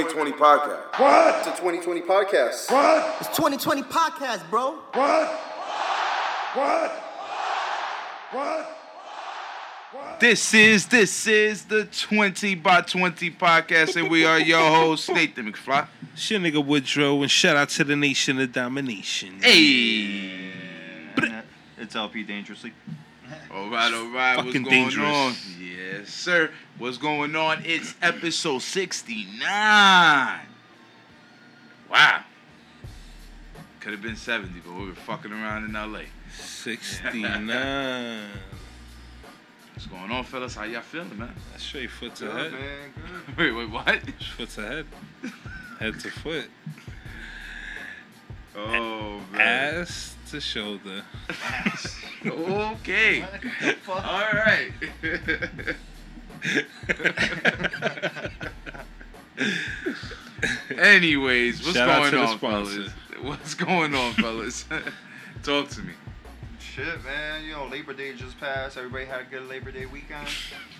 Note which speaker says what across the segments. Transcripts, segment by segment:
Speaker 1: 2020 podcast.
Speaker 2: What?
Speaker 3: It's a 2020 podcast.
Speaker 2: What?
Speaker 4: It's 2020 podcast, bro.
Speaker 2: What? What? What? What?
Speaker 5: This is this is the 20 by 20 podcast, and we are your hosts, Nathan McFly.
Speaker 6: It's your nigga Woodrow, and shout out to the nation of domination.
Speaker 5: Hey,
Speaker 3: It's LP Dangerously.
Speaker 5: all right, all right, what's
Speaker 6: Fucking
Speaker 5: going
Speaker 6: dangerous.
Speaker 5: on? Yes, sir. What's going on? It's episode 69. Wow. Could have been 70, but we were fucking around in LA.
Speaker 6: 69.
Speaker 5: What's going on, fellas? How y'all feeling, man?
Speaker 6: That's straight foot to
Speaker 3: Good,
Speaker 6: head.
Speaker 3: man. Good.
Speaker 5: Wait, wait, what?
Speaker 6: Foot to head. Head to foot.
Speaker 5: Oh, man.
Speaker 6: Ass to shoulder.
Speaker 5: Okay. All right. Anyways, what's
Speaker 6: Shout out
Speaker 5: going
Speaker 6: to the
Speaker 5: on,
Speaker 6: sponsor.
Speaker 5: fellas? What's going on, fellas? Talk to me.
Speaker 3: Shit, man. You know, Labor Day just passed. Everybody had a good Labor Day weekend.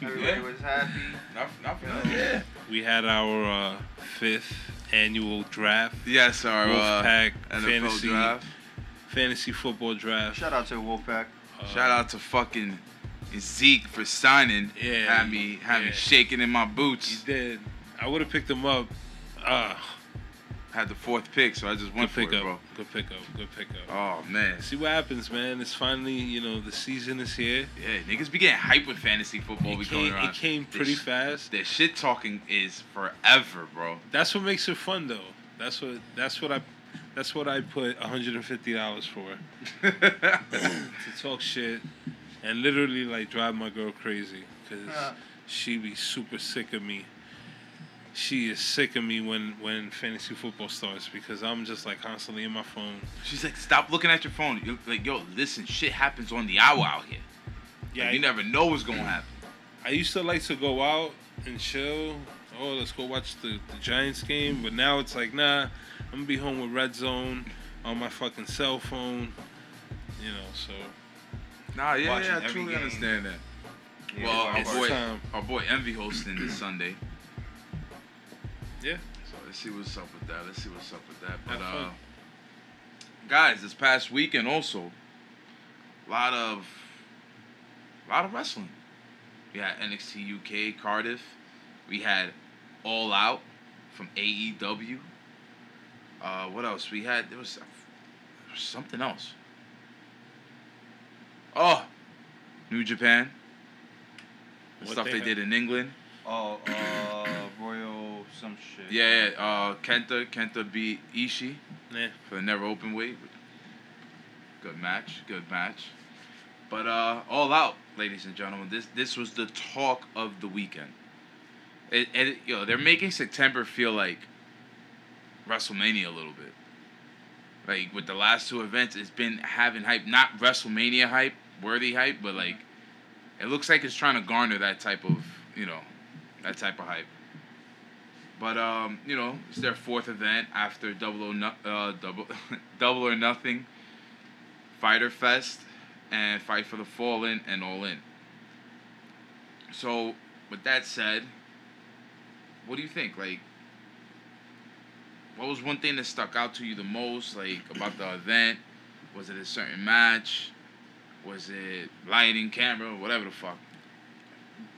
Speaker 3: Everybody
Speaker 5: Yeah.
Speaker 3: was happy.
Speaker 5: Not, not
Speaker 3: for nothing.
Speaker 5: Yeah.
Speaker 6: We had our uh, fifth annual draft.
Speaker 5: Yes, our uh,
Speaker 6: Wolfpack
Speaker 5: NFL
Speaker 6: fantasy
Speaker 5: draft.
Speaker 6: Fantasy football draft.
Speaker 3: Shout out to Wolfpack.
Speaker 6: Uh,
Speaker 5: Shout out to fucking Zeke for signing.
Speaker 6: Yeah,
Speaker 5: Had me, had me shaking in my boots.
Speaker 6: He did. I would have picked him up. Uh,
Speaker 5: Had the fourth pick, so I just
Speaker 6: good
Speaker 5: went for it,
Speaker 6: pickup.
Speaker 5: bro.
Speaker 6: Good pickup. Good pickup.
Speaker 5: Oh man.
Speaker 6: See what happens, man. It's finally, you know, the season is here.
Speaker 5: Yeah, niggas be getting hype with fantasy football.
Speaker 6: It came,
Speaker 5: around.
Speaker 6: it came pretty
Speaker 5: sh-
Speaker 6: fast.
Speaker 5: The shit talking is forever, bro.
Speaker 6: That's what makes it fun, though. That's what. That's what I. That's what I put 150 dollars for to talk shit and literally like drive my girl crazy because
Speaker 3: Yeah. Uh.
Speaker 6: she be super sick of me. She is sick of me when when fantasy football starts because I'm just like constantly in my phone.
Speaker 5: She's like, stop looking at your phone. You're like, yo, listen, shit happens on the hour out here.
Speaker 6: Yeah,
Speaker 5: Like, you
Speaker 6: I,
Speaker 5: never know what's gonna happen.
Speaker 6: I used to like to go out and chill. Oh, let's go watch the, the Giants game. But now it's like, nah, I'm gonna be home with Red Zone on my fucking cell phone. You know, so
Speaker 5: Nah, yeah, yeah, I truly
Speaker 3: game.
Speaker 5: understand that.
Speaker 3: Yeah,
Speaker 5: well, our boy,
Speaker 6: time.
Speaker 5: our boy Envy hosting this Sunday.
Speaker 6: yeah.
Speaker 5: So let's see what's up with that. Let's see what's up with that. But uh, guys, this past weekend also, a lot of, a lot of wrestling. We had NXT UK Cardiff. We had All Out from AEW. Uh, what else? We had there was, there was something else. Oh, New Japan. The
Speaker 6: What
Speaker 5: stuff
Speaker 6: they
Speaker 5: they did in England.
Speaker 3: Oh, uh, Royal some shit.
Speaker 5: Yeah, yeah, uh, Kenta, Kenta beat Ishii
Speaker 6: Yeah.
Speaker 5: for the never open weight. Good match, good match. But uh, all out, ladies and gentlemen. This this was the talk of the weekend. It, it you know they're making September feel like WrestleMania a little bit. Like with the last two events, it's been having hype, not WrestleMania hype, worthy hype, but like it looks like it's trying to garner that type of you know that type of hype. But um, you know, it's their fourth event after Double or no, uh, double Double or Nothing, Fyter Fest, and Fight for the Fallen and All In. So, with that said, what do you think? Like, what was one thing that stuck out to you the most, like about the event? Was it a certain match? Was it lighting, camera, whatever the fuck?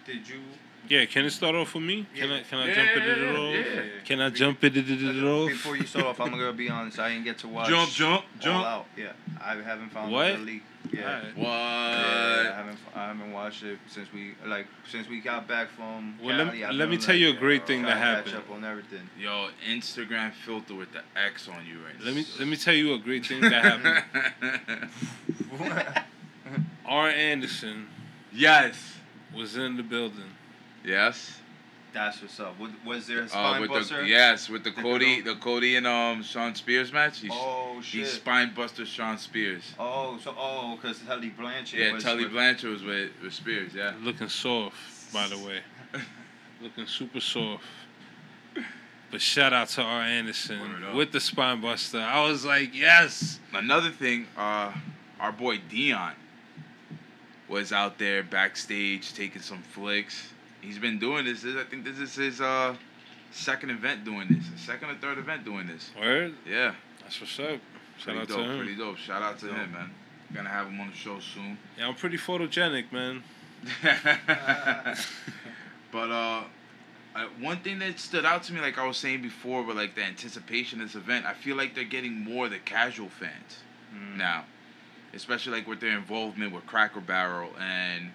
Speaker 3: Did you?
Speaker 6: Yeah, can it start off with me? Can
Speaker 3: Yeah.
Speaker 6: I can I
Speaker 5: Yeah,
Speaker 6: jump
Speaker 5: yeah,
Speaker 6: into
Speaker 5: yeah,
Speaker 6: it off?
Speaker 5: yeah.
Speaker 6: Can I jump into it off?
Speaker 3: Before you start off, I'm gonna be honest. I didn't get to watch.
Speaker 5: Jump, jump,
Speaker 3: All
Speaker 5: jump.
Speaker 3: out. Yeah, I haven't found
Speaker 6: What?
Speaker 3: the leak. Yeah.
Speaker 6: Alright.
Speaker 5: What?
Speaker 3: Yeah, I haven't. I haven't watched it since we like since we got back from.
Speaker 6: Well, let
Speaker 3: Cali,
Speaker 6: me- let me
Speaker 3: been,
Speaker 6: tell you a
Speaker 3: like,
Speaker 6: great thing that
Speaker 3: to catch
Speaker 6: happened.
Speaker 3: up on everything.
Speaker 5: Yo, Instagram filter with the X on you right now.
Speaker 6: Let me let me tell you a great thing that happened. Arn Anderson
Speaker 5: yes.
Speaker 6: was in the building.
Speaker 5: Yes.
Speaker 3: That's what's up. Was, was there a
Speaker 5: Uh, with
Speaker 3: buster?
Speaker 5: the yes, with the
Speaker 3: Did
Speaker 5: Cody, the Cody and um Shawn Spears match. He,
Speaker 3: Oh
Speaker 5: he
Speaker 3: shit.
Speaker 5: spine buster Shawn Spears.
Speaker 3: oh, so oh, because Tully Blanchard.
Speaker 5: Yeah,
Speaker 3: was
Speaker 5: Tully
Speaker 3: with-
Speaker 5: Blanchard was with, with Spears. Yeah.
Speaker 6: Looking soft, by the way. Looking super soft. But shout out to
Speaker 5: Arn
Speaker 6: Anderson with the spine buster. I was like, yes.
Speaker 5: Another thing, uh, our boy Dion was out there backstage taking some flicks. He's been doing this. this- I think this is his uh second event doing this, second or third event doing this.
Speaker 6: Word.
Speaker 5: Yeah,
Speaker 6: That's what's up. Shout
Speaker 5: pretty
Speaker 6: out
Speaker 5: dope,
Speaker 6: to him.
Speaker 5: pretty dope. Shout out to
Speaker 3: Dope.
Speaker 5: him, man. Gonna have him on the show soon.
Speaker 6: Yeah, I'm pretty photogenic, man.
Speaker 5: but uh, one thing that stood out to me, like I was saying before, with like the anticipation of this event, I feel like they're getting more the casual fans
Speaker 3: Mm.
Speaker 5: now, especially like with their involvement with Cracker Barrel and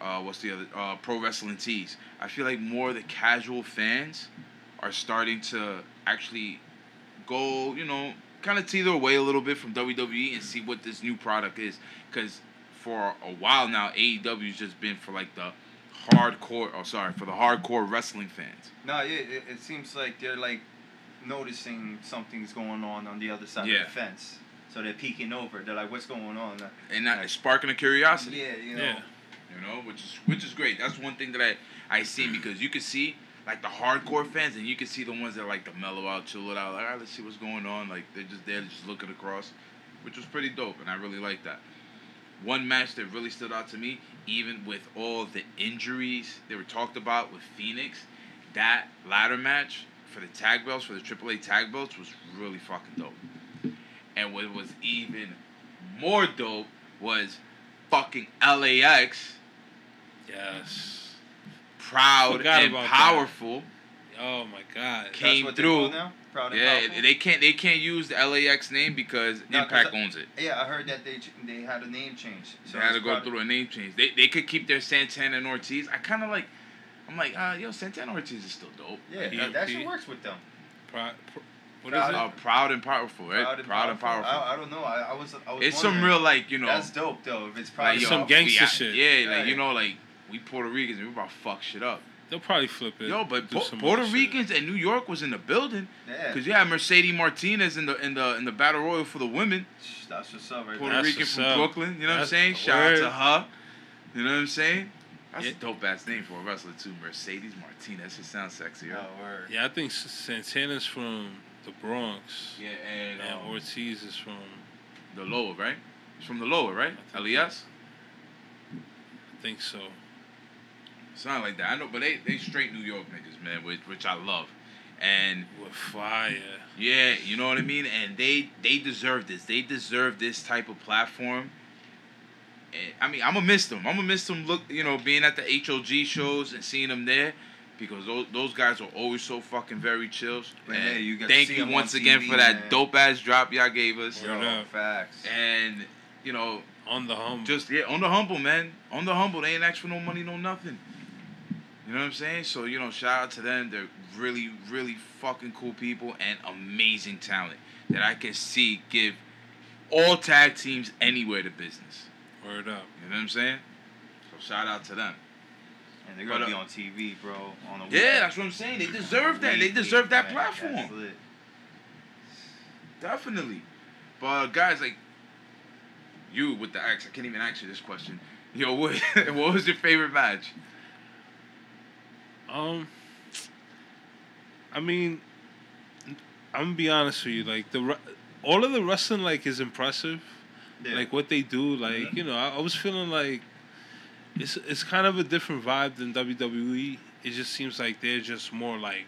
Speaker 5: uh, what's the other uh, Pro Wrestling Tees. I feel like more of the casual fans are starting to actually go, you know, kind of teeter away a little bit from WWE and see what this new product is, because for a while now AEW's just been for like the hardcore, oh sorry, for the hardcore wrestling fans.
Speaker 3: No, yeah, it, it seems like they're like noticing something's going on on the other side
Speaker 5: Yeah.
Speaker 3: of the fence. So they're peeking over. They're like, "What's going on?"
Speaker 5: And that sparking a curiosity.
Speaker 3: yeah, you know.
Speaker 6: Yeah.
Speaker 5: You know, which is which is great. That's one thing that I I see because you can see like the hardcore fans and you can see the ones that like to mellow out, chill it out. Like, all right, let's see what's going on. Like they're just there, just looking across, which was pretty dope, and I really like that. One match that really stood out to me, even with all the injuries they were talked about with Phoenix, that ladder match for the tag belts for the AAA tag belts was really fucking dope. And what was even more dope was fucking LAX
Speaker 6: Yes.
Speaker 5: proud
Speaker 6: Forgot
Speaker 5: and
Speaker 6: about that.
Speaker 5: powerful.
Speaker 6: Oh my God.
Speaker 3: That's
Speaker 5: Came
Speaker 3: what they
Speaker 5: through.
Speaker 3: call now? Proud and
Speaker 5: Yeah,
Speaker 3: powerful?
Speaker 5: they can't they can't use the LAX name because
Speaker 3: No, 'cause
Speaker 5: Impact owns it.
Speaker 3: Yeah, I heard that they they had a name change. So
Speaker 5: They had to go through a name change. They they could keep their Santana and Ortiz. I kind of like. I'm like, uh, yo, Santana Ortiz is still dope.
Speaker 3: Yeah,
Speaker 6: PMP.
Speaker 3: that, that shit works with them.
Speaker 6: Pro- pro- what is
Speaker 3: Proud-
Speaker 6: it?
Speaker 5: Uh, proud and powerful, right?
Speaker 3: Proud and powerful. I, I don't know. I, I was. I was
Speaker 5: it's some real like you know.
Speaker 3: That's dope though. If it's proud
Speaker 5: like, yo,
Speaker 6: Some gangster
Speaker 5: we-
Speaker 6: shit.
Speaker 5: Yeah, like
Speaker 3: Yeah.
Speaker 5: you know, like we Puerto Ricans, we about to fuck shit up.
Speaker 6: They'll probably flip it.
Speaker 5: Yo, but
Speaker 6: do some
Speaker 5: Puerto
Speaker 6: other shit.
Speaker 5: Ricans and New York was in the building
Speaker 3: Yeah.
Speaker 5: because you had Mercedes Martinez in the in the in the battle royal for the women.
Speaker 3: That's what's up right
Speaker 5: Puerto
Speaker 3: there.
Speaker 6: That's
Speaker 5: Rican from
Speaker 6: up.
Speaker 5: Brooklyn. You know what I'm saying?
Speaker 6: a
Speaker 5: Shout out to
Speaker 6: word.
Speaker 5: her. You know what I'm saying? That's
Speaker 6: Yeah.
Speaker 5: a dope ass name for a wrestler too. Mercedes Martinez. It sounds sexy. Right?
Speaker 3: Oh, word.
Speaker 6: Yeah, I think Santana's from the Bronx.
Speaker 5: Yeah, and,
Speaker 6: And
Speaker 5: um,
Speaker 6: Ortiz is from,
Speaker 5: the lower, right? It's from the lower, right?
Speaker 6: I
Speaker 5: Elias.
Speaker 6: I think so.
Speaker 5: Something like that. I know, but they they straight New York niggas, man, which which I love. And
Speaker 6: With fire.
Speaker 5: Yeah, you know what I mean? And they they deserve this. They deserve this type of platform. And, I mean, I'm gonna miss them. I'm gonna miss them. Look, you know, being at the HOG shows and seeing them there, because those those guys are always so fucking very chill.
Speaker 3: But
Speaker 5: And
Speaker 3: hey, you get to
Speaker 5: thank
Speaker 3: see
Speaker 5: you once
Speaker 3: on
Speaker 5: again
Speaker 3: TV,
Speaker 5: for that dope ass drop y'all gave us.
Speaker 6: Word
Speaker 3: Yo, facts.
Speaker 5: And you know,
Speaker 6: On the hum.
Speaker 5: just yeah, on the humble, man. On the humble, they ain't ask for no money, no nothing. You know what I'm saying? So you know, shout out to them. They're really, really fucking cool people and amazing talent that I can see give all tag teams anywhere to business.
Speaker 6: Word up.
Speaker 5: You know what I'm saying? So shout out to them.
Speaker 3: And they're gonna
Speaker 5: But,
Speaker 3: be
Speaker 5: uh,
Speaker 3: on TV, bro. On the
Speaker 5: Yeah,
Speaker 3: weekend.
Speaker 5: that's what I'm saying. They deserve that. They deserve that platform. Definitely. But guys, like you with the axe, I can't even ask you this question. Yo, what what was your favorite match?
Speaker 6: Um, I mean, I'm gonna be honest with you. Like the all of the wrestling, like, is impressive.
Speaker 3: Yeah.
Speaker 6: Like what they do, like
Speaker 5: Mhm.
Speaker 6: you know, I, I was feeling like it's it's kind of a different vibe than WWE. It just seems like they're just more like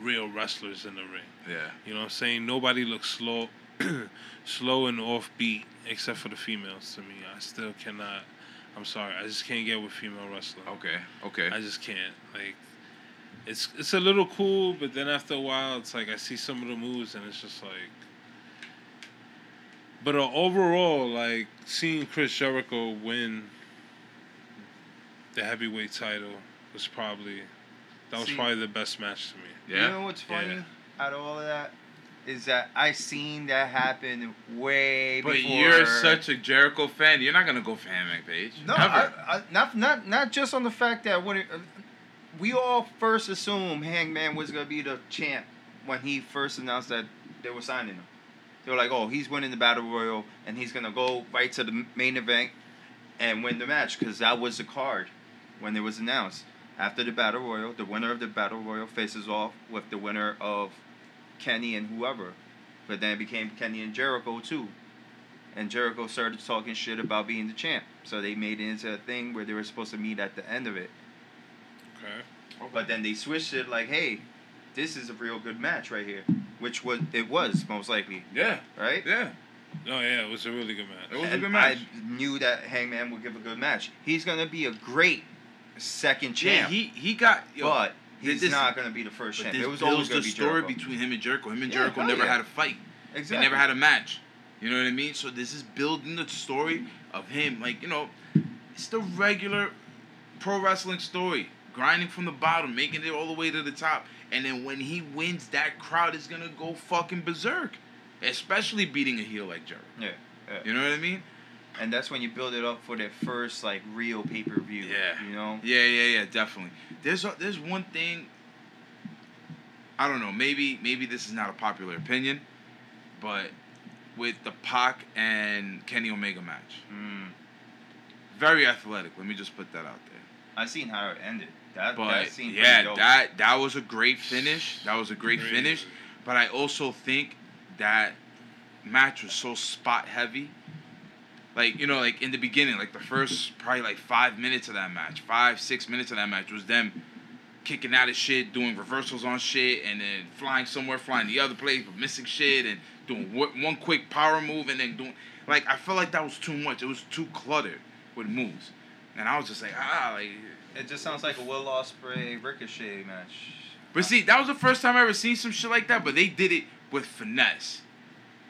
Speaker 6: real wrestlers in the ring.
Speaker 5: Yeah.
Speaker 6: You know what I'm saying? Nobody looks slow, slow and offbeat except for the females. To me, I still cannot. I'm sorry, I just can't get with female wrestling.
Speaker 5: Okay. Okay.
Speaker 6: I just can't. Like, it's it's a little cool, but then after a while, it's like I see some of the moves, and it's just like. But uh, overall, like seeing Chris Jericho win the heavyweight title was probably that was
Speaker 3: See-
Speaker 6: probably the best match to me.
Speaker 5: Yeah.
Speaker 3: You know what's funny
Speaker 6: Yeah.
Speaker 3: out of all of that is that I seen that happen way
Speaker 5: But
Speaker 3: before.
Speaker 5: you're such a Jericho fan. You're not gonna go for Hangman Page.
Speaker 3: no,
Speaker 5: Never.
Speaker 3: I, I, not not not just on the fact that when it, uh, we all first assumed Hangman was gonna be the champ when he first announced that they were signing him. They were like, "Oh, he's winning the battle royal, and he's gonna go right to the main event and win the match," because that was the card when it was announced. After the battle royal, the winner of the battle royal faces off with the winner of Kenny and whoever. But then it became Kenny and Jericho too. And Jericho started talking shit about being the champ. So they made it into a thing where they were supposed to meet at the end of it.
Speaker 6: Okay.
Speaker 3: But then they switched it like, hey, this is a real good match right here, which was it was most likely,
Speaker 5: Yeah,
Speaker 3: right?
Speaker 5: yeah.
Speaker 6: Oh yeah, it was a really good match.
Speaker 5: It
Speaker 6: match.
Speaker 5: was a good match.
Speaker 3: I knew that Hangman would give a good match. He's gonna be a great second
Speaker 5: Yeah,
Speaker 3: champ,
Speaker 5: he he got. Yo,
Speaker 3: but he's
Speaker 5: this-
Speaker 3: not gonna be the first
Speaker 5: but
Speaker 3: champ.
Speaker 5: this
Speaker 3: It was always
Speaker 5: the
Speaker 3: be
Speaker 5: story
Speaker 3: Jericho.
Speaker 5: between him and Jericho. Him and
Speaker 3: Yeah,
Speaker 5: Jericho
Speaker 3: oh,
Speaker 5: never
Speaker 3: yeah.
Speaker 5: had a fight.
Speaker 3: exactly.
Speaker 5: They never had a match. You know what I mean? So this is building the story of him. Like you know, it's the regular pro wrestling story. Grinding from the bottom, making it all the way to the top, and then when he wins, that crowd is gonna go fucking berserk. Especially beating a heel like Jericho.
Speaker 3: Yeah, yeah.
Speaker 5: You know what I mean?
Speaker 3: and that's when you build it up for their first like real pay per view.
Speaker 5: Yeah.
Speaker 3: you know.
Speaker 5: Yeah, yeah, yeah, definitely. There's a, there's one thing. I don't know. Maybe maybe this is not a popular opinion, but with the Pac and Kenny Omega match,
Speaker 3: Mm.
Speaker 5: very athletic. Let me just put that out there.
Speaker 3: I seen how it ended. That
Speaker 5: But
Speaker 3: that seemed
Speaker 5: yeah,
Speaker 3: dope.
Speaker 5: that that was a great finish. That was a great
Speaker 6: Great.
Speaker 5: finish. But I also think that match was so spot heavy. Like you know, like in the beginning, like the first probably like five minutes of that match, five six minutes of that match was them kicking out of shit, doing reversals on shit, and then flying somewhere, flying the other place, but missing shit, and doing one one quick power move, and then doing like I felt like that was too much. It was too cluttered with moves, and I was just like ah like.
Speaker 3: It just sounds like a Will Ospreay Ricochet match.
Speaker 5: But see, that was the first time I ever seen some shit like that. But they did it with finesse.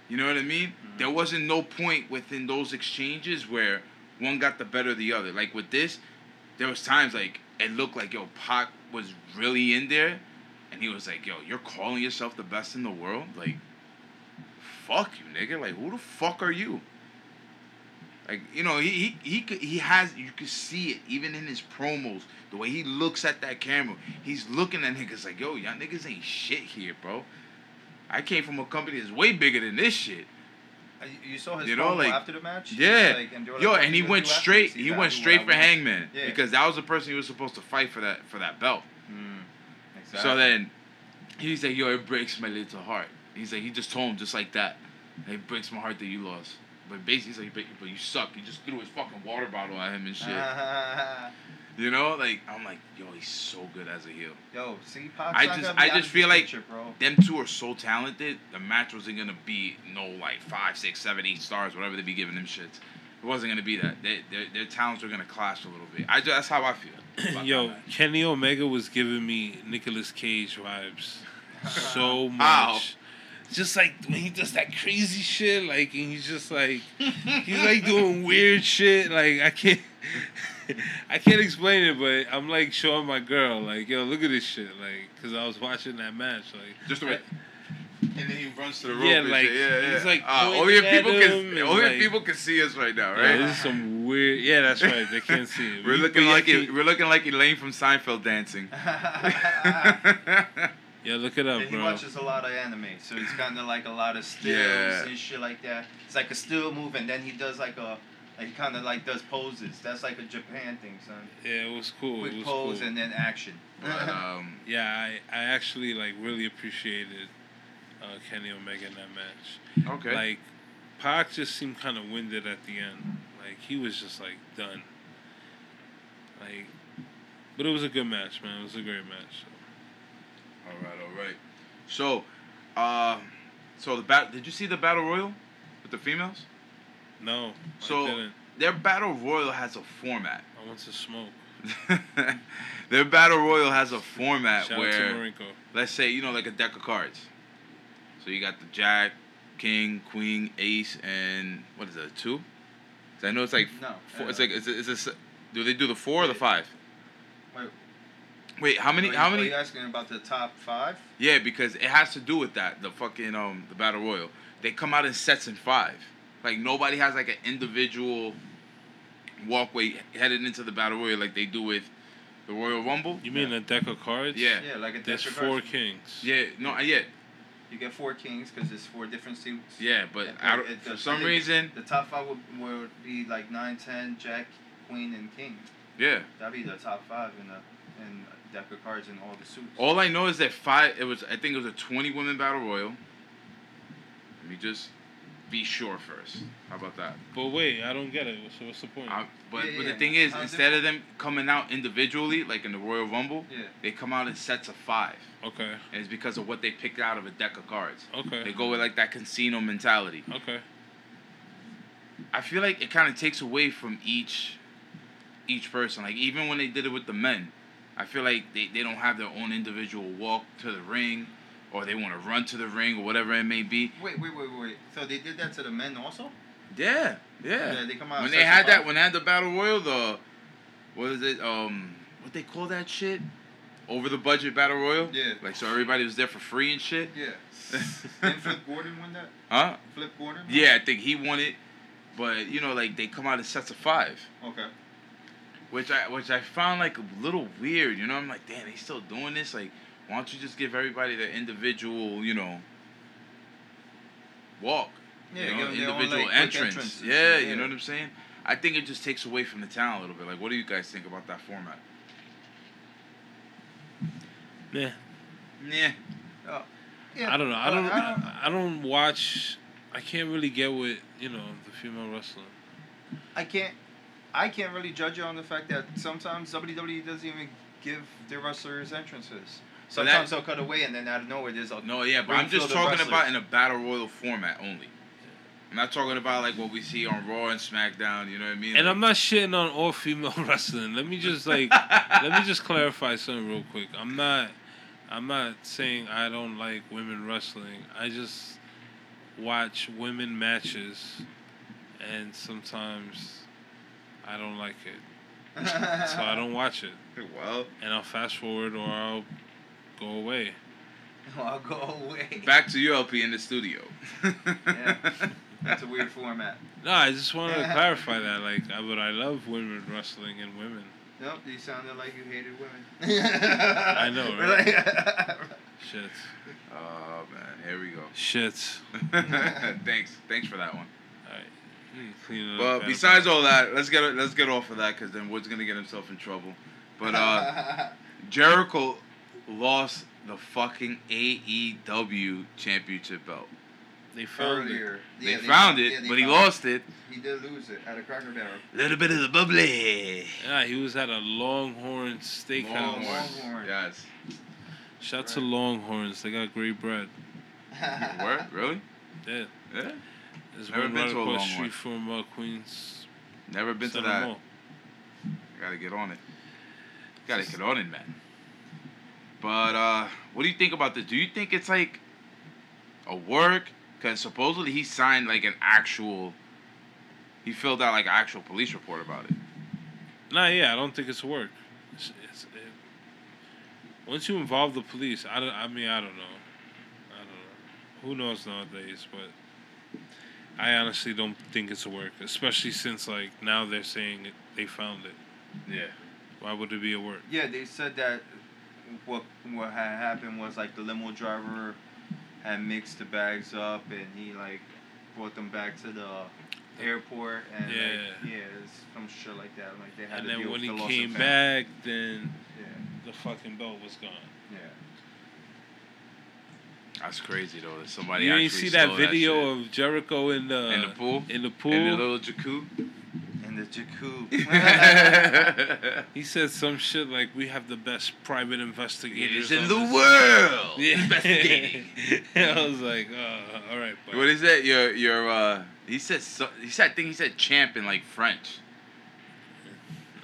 Speaker 5: You know what I mean?
Speaker 3: Mm-hmm.
Speaker 5: There wasn't no point within those exchanges where one got the better of the other. Like with this, there was times like it looked like yo Pac was really in there, and he was like, "Yo, you're calling yourself the best in the world? Like, fuck you, nigga. Like, who the fuck are you?" Like you know, he he he he has you can see it even in his promos, the way he looks at that camera. He's looking at niggas like, yo, y'all niggas ain't shit here, bro. I came from a company that's way bigger than this shit.
Speaker 3: Uh, You saw his
Speaker 5: You know,
Speaker 3: promo
Speaker 5: like-
Speaker 3: after the match.
Speaker 5: Yeah,
Speaker 3: like- and like,
Speaker 5: yo, and he went straight. He went straight for. Hangman
Speaker 3: Yeah.
Speaker 5: because that was the person he was supposed to fight for that for that belt.
Speaker 3: Mm, exactly.
Speaker 5: So then he's like, yo, it breaks my little heart. He's like, he just told him just like that. It breaks my heart that you lost. But basically, he's like, but, but you suck. He just threw his fucking water bottle at him and shit. You know, like I'm like, yo, he's so good as a heel.
Speaker 3: Yo, see, Pac's
Speaker 5: I just- I just feel like-
Speaker 3: picture, bro.
Speaker 5: Them two are so talented. The match wasn't gonna be no like five, six, seven, eight stars, whatever they be giving them shits. It wasn't gonna be that. They, their, their talents were gonna clash a little bit. I just, that's how I feel.
Speaker 6: Yo. Kenny Omega was giving me Nicolas Cage vibes so much.
Speaker 5: How?
Speaker 6: Just like when he does that crazy shit, like and he's just like he's like doing weird shit. Like I can't, I can't explain it, but I'm like showing my girl, like yo, look at this shit, like because I was watching that match, like
Speaker 5: just the way. And then he runs to the rope.
Speaker 6: Yeah,
Speaker 5: and
Speaker 6: like,
Speaker 5: shit. yeah, yeah.
Speaker 6: he's, like,
Speaker 5: uh, only people can, only
Speaker 6: like-
Speaker 5: people can see us right now,
Speaker 6: yeah,
Speaker 5: right?
Speaker 6: this is some weird. Yeah, that's right. They can't see it.
Speaker 5: We're looking
Speaker 6: yeah,
Speaker 5: like
Speaker 6: can-
Speaker 5: we're looking like Elaine from Seinfeld dancing.
Speaker 6: Yeah, look it up,
Speaker 3: And he
Speaker 6: bro.
Speaker 3: watches a lot of anime, so it's kind of like a lot of stills
Speaker 5: Yeah.
Speaker 3: and shit like that. It's like a still move, and then he does like a, like he kind of like does poses. That's like a Japan thing, son.
Speaker 6: Yeah, it was cool.
Speaker 3: Quick
Speaker 6: it was
Speaker 3: pose
Speaker 6: cool.
Speaker 3: and then action.
Speaker 5: but, um,
Speaker 6: Yeah, I, I actually like really appreciated uh, Kenny Omega in that match.
Speaker 5: okay.
Speaker 6: Like, Pac just seemed kind of winded at the end. Like he was just like done. Like, but it was a good match, man. It was a great match. So.
Speaker 5: all right, all right. So, uh, so the bat. Did you see the battle royal with the females?
Speaker 6: No,
Speaker 5: So-
Speaker 6: I didn't.
Speaker 5: Their battle royal has a format.
Speaker 6: I want to smoke.
Speaker 5: Their battle royal has a format
Speaker 6: Shout
Speaker 5: where, let's say, you know, like a deck of cards. So you got the Jack, King, Queen, Ace, and what is that? Two? 'Cause I know it's like
Speaker 3: No,
Speaker 5: Four,
Speaker 3: uh,
Speaker 5: it's like it's a, it's a, do they do the four or the five?
Speaker 3: Wait.
Speaker 5: Wait, how many?
Speaker 3: Are you-
Speaker 5: How
Speaker 3: Are
Speaker 5: many?
Speaker 3: you asking about the top five?
Speaker 5: Yeah, because it has to do with that. The fucking um the battle royal. They come out in sets in five. Like nobody has like an individual walkway headed into the battle royal like they do with the Royal Rumble.
Speaker 6: You mean a deck of cards?
Speaker 5: Yeah.
Speaker 3: Yeah, like a
Speaker 6: There's
Speaker 3: deck of
Speaker 6: four
Speaker 3: cards.
Speaker 6: kings.
Speaker 5: Yeah, no, yeah,
Speaker 3: You get four kings because there's four different suits.
Speaker 5: yeah, but
Speaker 3: And-
Speaker 5: I
Speaker 3: it
Speaker 5: for some reason,
Speaker 3: The top five would, would be like nine, ten, Jack, Queen, and King.
Speaker 5: yeah.
Speaker 3: That'd be the top five in the in a deck of cards in all the suits.
Speaker 5: All I know is that five. It was I think it was a twenty women battle royal. Let me just be sure first. How about that?
Speaker 6: But wait, I don't get it. So what's the point?
Speaker 5: I, but
Speaker 3: Yeah,
Speaker 5: but
Speaker 3: yeah.
Speaker 5: the thing is,
Speaker 3: How's
Speaker 5: instead of them coming out individually, like in the Royal Rumble,
Speaker 3: Yeah.
Speaker 5: they come out in sets of five.
Speaker 6: okay.
Speaker 5: And it's because of what they picked out of a deck of cards.
Speaker 6: Okay.
Speaker 5: They go with like that casino mentality.
Speaker 6: Okay.
Speaker 5: I feel like it kind of takes away from each each person. Like even when they did it with the men, I feel like they, they don't have their own individual walk to the ring, or they want to run to the ring or whatever it may be.
Speaker 3: Wait, wait, wait, wait. So they did that to the men also?
Speaker 5: Yeah, yeah.
Speaker 3: Yeah, they come out
Speaker 5: when they had that, when they had the battle royal, the what is it? Um, what they call that shit? Over the budget battle royal.
Speaker 3: Yeah.
Speaker 5: Like so everybody was there for free and shit.
Speaker 3: Yeah. Didn't Flip Gordon win that?
Speaker 5: Huh?
Speaker 3: Flip Gordon?
Speaker 5: Yeah, I think he won it, but you know, like they come out in sets of five.
Speaker 3: Okay.
Speaker 5: Which I which I found like a little weird. You know, I'm like, damn, they still doing this. Like, why don't you just give everybody their individual, you know, walk?
Speaker 3: Yeah,
Speaker 5: you know,
Speaker 3: give them own,
Speaker 5: individual
Speaker 3: like,
Speaker 5: entrance. Yeah,
Speaker 3: Yeah.
Speaker 5: you know what I'm saying. I think it just takes away from the town a little bit. Like, what do you guys think about that format?
Speaker 6: Yeah.
Speaker 5: Yeah,
Speaker 3: Oh. Yeah,
Speaker 6: I don't know. I don't. I, I don't watch. I can't really get with you know the female wrestling.
Speaker 3: I can't. I can't really judge it on the fact that sometimes WWE doesn't even give their wrestlers entrances.
Speaker 5: So that-
Speaker 3: Sometimes they'll cut away and then out of nowhere there's a
Speaker 5: no, yeah, but I'm just talking
Speaker 3: wrestlers.
Speaker 5: about in a battle royal format only. I'm not talking about like what we see on Raw and SmackDown. You know what I mean?
Speaker 6: And
Speaker 5: Like-
Speaker 6: I'm not shitting on all female wrestling. Let me just like let me just clarify something real quick. I'm not I'm not saying I don't like women wrestling. I just watch women matches and sometimes I don't like it. So I don't watch it.
Speaker 5: Well,
Speaker 6: And I'll fast forward or I'll go away.
Speaker 3: I'll go away.
Speaker 5: back to you, LP, in the studio.
Speaker 3: Yeah. That's a weird format.
Speaker 6: No, I just wanted to clarify that. Like, I, but I love women wrestling and women.
Speaker 3: Nope, you sounded like you hated women.
Speaker 6: I know,
Speaker 3: We're
Speaker 6: right?
Speaker 3: like-
Speaker 6: Shit.
Speaker 5: Oh man, here we go.
Speaker 6: Shit.
Speaker 5: thanks, thanks for that one.
Speaker 6: Alright. Clean it up.
Speaker 5: Well,
Speaker 6: better.
Speaker 5: besides all that, let's get let's get off of that because then Wood's gonna get himself in trouble. But uh, Jericho lost the fucking AEW championship belt.
Speaker 6: they found it.
Speaker 3: Earlier.
Speaker 5: They
Speaker 3: Yeah,
Speaker 5: found it,
Speaker 3: yeah, they
Speaker 5: but he
Speaker 3: found
Speaker 5: lost it.
Speaker 3: He did lose it at a Cracker Barrel.
Speaker 5: A little bit of the bubbly.
Speaker 6: Yeah, he was at a Longhorn Steakhouse.
Speaker 5: Longhorn.
Speaker 3: Longhorn.
Speaker 5: Yes.
Speaker 6: Shout to Longhorns. They got great bread.
Speaker 5: Word? Really?
Speaker 6: Yeah.
Speaker 5: Yeah.
Speaker 6: There's
Speaker 5: Never
Speaker 6: one
Speaker 5: been
Speaker 6: right
Speaker 5: to a
Speaker 6: across
Speaker 5: Longhorn.
Speaker 6: street from uh, Queens.
Speaker 5: Never been to
Speaker 6: Center
Speaker 5: that.
Speaker 6: Mall.
Speaker 5: Gotta get on it. Gotta get on it, man. But uh, what do you think about this? Do you think it's like a work? Because supposedly he signed like an actual. He filled out like an actual police report about it.
Speaker 6: Nah, yeah, I don't think it's a work. It's, it's, it, once you involve the police, I, don't, I mean, I don't know. I don't know. Who knows nowadays, but I honestly don't think it's a work, especially since, like, now they're saying it, they found it.
Speaker 5: Yeah.
Speaker 6: Why would it be a work?
Speaker 3: Yeah, they said that what what had happened was like the limo driver had mixed the bags up and he like brought them back to the airport and
Speaker 6: Yeah.
Speaker 3: like, yeah, it's some shit like that. Like they had
Speaker 6: And
Speaker 3: to
Speaker 6: then
Speaker 3: deal
Speaker 6: when
Speaker 3: with
Speaker 6: he
Speaker 3: the
Speaker 6: came back, then
Speaker 3: Yeah,
Speaker 6: the fucking belt was gone.
Speaker 3: yeah.
Speaker 5: That's crazy though. That somebody
Speaker 6: you ain't
Speaker 5: actually
Speaker 6: see that video
Speaker 5: shit.
Speaker 6: of Jericho in the
Speaker 5: in the pool.
Speaker 6: in the pool.
Speaker 5: In the little jacuzzi.
Speaker 3: In the jacuzzi.
Speaker 6: he said some shit like, "We have the best private investigators
Speaker 5: in the world.
Speaker 6: Yeah.
Speaker 5: Investigating.
Speaker 6: I was like, uh, all right, but
Speaker 5: What is that? Your your uh he said so, he said I think he said champ in like French.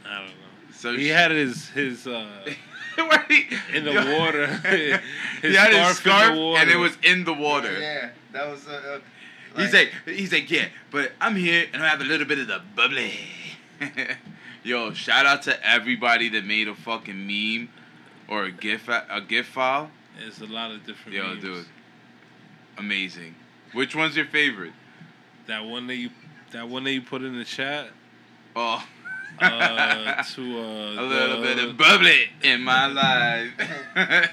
Speaker 6: I don't know.
Speaker 5: So
Speaker 6: He
Speaker 5: sh-
Speaker 6: had his his uh
Speaker 5: Where he-
Speaker 6: in the water. his
Speaker 5: he had his
Speaker 6: scarf in the water.
Speaker 5: and it was in the water.
Speaker 3: yeah, that was. Uh, uh,
Speaker 5: He's like he's like yeah, but I'm here and I have a little bit of the bubbly. Yo, shout out to everybody that made a fucking meme or a gif a gif file.
Speaker 6: There's a lot of different.
Speaker 5: Yo,
Speaker 6: memes.
Speaker 5: dude, amazing. Which one's your favorite?
Speaker 6: That one that you that one that you put in the chat
Speaker 5: Oh,
Speaker 6: uh, to uh,
Speaker 5: a little
Speaker 6: the-
Speaker 5: bit of bubbly in my life.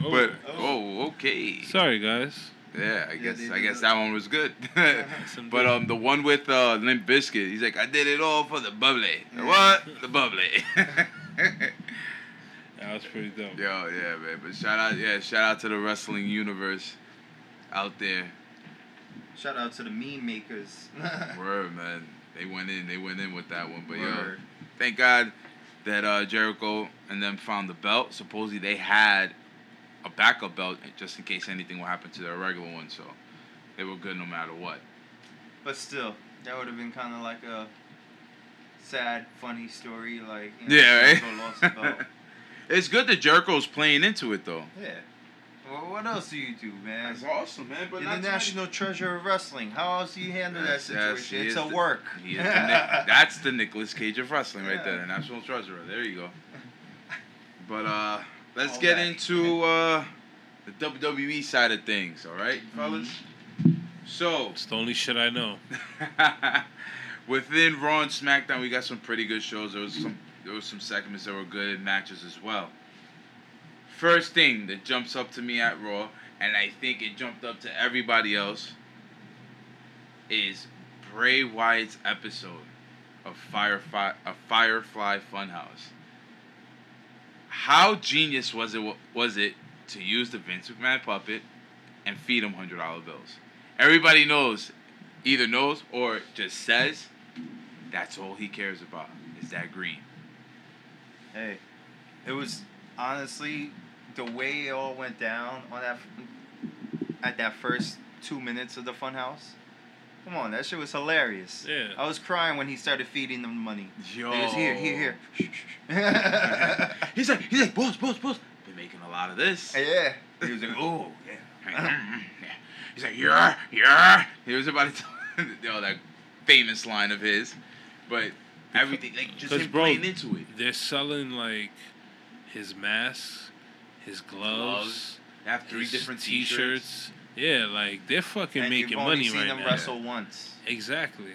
Speaker 5: but oh, okay.
Speaker 6: Sorry, guys.
Speaker 5: Yeah, I guess
Speaker 3: they
Speaker 5: I guess
Speaker 3: that.
Speaker 5: that one was good. But um, the one with uh, Limp Bizkit, he's like, I did it all for the bubbly. What? The bubbly.
Speaker 6: That was pretty dope.
Speaker 5: Yo, yeah, man. But shout out, yeah, shout out to the wrestling universe out there.
Speaker 3: Shout out to the meme makers.
Speaker 5: Word, man. They went in. They went in with that one. But yo, thank God that uh, Jericho and them found the belt. Supposedly they had a backup belt just in case anything would happen to their regular one. So they were good no matter what.
Speaker 3: But still, that would have been kind of like a sad, funny story. Like, you know,
Speaker 5: Yeah, right.
Speaker 3: Lost the belt.
Speaker 5: it's good that Jericho's playing into it though.
Speaker 3: Yeah. Well, what else do you do, man?
Speaker 5: That's awesome, man.
Speaker 3: You're the national treasure of wrestling. How else do you handle that
Speaker 5: Yes, yes,
Speaker 3: situation? it's a
Speaker 5: the-
Speaker 3: work.
Speaker 5: The Nick, that's the Nicolas Cage of wrestling right there, the national treasure. There you go. But uh, let's
Speaker 3: All
Speaker 5: get
Speaker 3: back.
Speaker 5: into uh, the WWE side of things. All right,
Speaker 3: Mm-hmm.
Speaker 5: fellas. So
Speaker 6: It's the only shit I know.
Speaker 5: within Raw and SmackDown, we got some pretty good shows. There was some there was some segments that were good matches as well. First thing that jumps up to me at Raw, and I think it jumped up to everybody else, is Bray Wyatt's episode of Firefly, a Firefly Funhouse. How genius was it? Was it to use the Vince McMahon puppet and feed him hundred dollar bills? Everybody knows, either knows or just says, that's all he cares about is that green.
Speaker 3: Hey, it was honestly the way it all went down on that at that first two minutes of the funhouse. Come on, that shit was hilarious.
Speaker 6: Yeah.
Speaker 3: I was crying when he started feeding them money.
Speaker 5: Yo,
Speaker 3: He was here, here, here.
Speaker 5: he's like, he's like, boss, boss, boss. Been making a lot of this.
Speaker 3: yeah. He was like, oh, yeah.
Speaker 5: He's like, yeah, yeah. He was about to tell you know, that famous line of his, but everything like just
Speaker 6: 'Cause,
Speaker 5: him
Speaker 6: bro,
Speaker 5: playing into it.
Speaker 6: They're selling like his mask, his gloves,
Speaker 5: Gloves, have three
Speaker 6: his
Speaker 5: different
Speaker 6: t-shirts.
Speaker 5: t-shirts.
Speaker 6: Yeah, like they're fucking
Speaker 3: And
Speaker 6: making
Speaker 3: you've only
Speaker 6: money
Speaker 3: seen
Speaker 6: right
Speaker 3: them
Speaker 6: now.
Speaker 3: wrestle once.
Speaker 6: Exactly.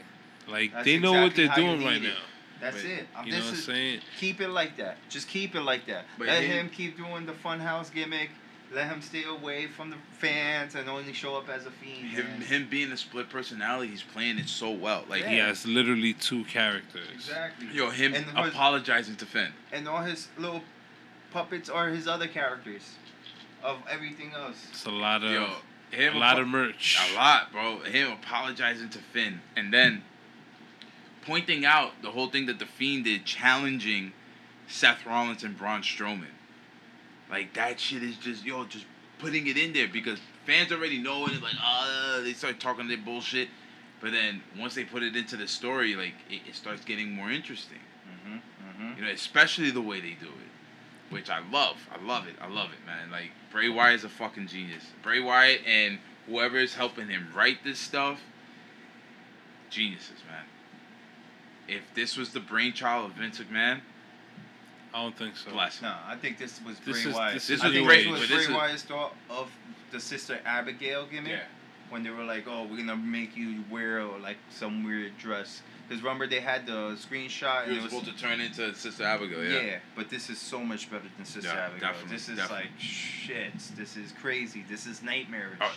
Speaker 6: Like
Speaker 3: That's
Speaker 6: they know what they're doing right
Speaker 3: it.
Speaker 6: now.
Speaker 3: That's
Speaker 5: But,
Speaker 3: it. Um,
Speaker 6: You know what I'm saying?
Speaker 3: Keep it like that. Just keep it like that.
Speaker 5: But
Speaker 3: Let
Speaker 5: him-
Speaker 3: him keep doing the funhouse gimmick. Let him stay away from the fans and only show up as a fiend.
Speaker 5: Him, him being a split personality, he's playing it so well. Like,
Speaker 6: He has literally two characters.
Speaker 3: Exactly.
Speaker 5: yo, him
Speaker 3: And was-
Speaker 5: apologizing to Finn.
Speaker 3: and all his little puppets are his other characters of everything else.
Speaker 6: It's a lot of
Speaker 5: Yo, him
Speaker 6: a lot
Speaker 5: apo-
Speaker 6: of merch.
Speaker 5: A lot, bro. Him apologizing to Finn and then pointing out the whole thing that the Fiend did, challenging Seth Rollins and Braun Strowman. Like that shit is just yo, just putting it in there because fans already know it. Like, uh, they start talking their bullshit, but then once they put it into the story, like it, it starts getting more interesting.
Speaker 3: Mm-hmm. Mm-hmm.
Speaker 5: You know, especially the way they do it, which I love. I love it. I love it, man. Like Bray Wyatt is a fucking genius. Bray Wyatt and whoever is helping him write this stuff, geniuses, man. If this was the brainchild of Vince McMahon,
Speaker 6: I don't think so.
Speaker 5: bless him.
Speaker 3: No, I think this was
Speaker 6: This
Speaker 3: Bray
Speaker 6: is-
Speaker 3: Wyatt.
Speaker 6: this
Speaker 5: is
Speaker 3: I think
Speaker 5: great,
Speaker 3: this was Bray
Speaker 5: this is-
Speaker 3: Wyatt's thought of the sister Abigail gimmick.
Speaker 5: Yeah.
Speaker 3: When they were like, "Oh, we're gonna make you wear like some weird dress," because remember they had the screenshot and it was
Speaker 5: supposed to turn into Sister Abigail,
Speaker 3: Yeah.
Speaker 5: yeah.
Speaker 3: but this is so much better than Sister
Speaker 5: Yeah,
Speaker 3: Abigail.
Speaker 5: definitely,
Speaker 3: this is
Speaker 5: definitely.
Speaker 3: like shit. This is crazy. This is nightmarish.
Speaker 5: Oh,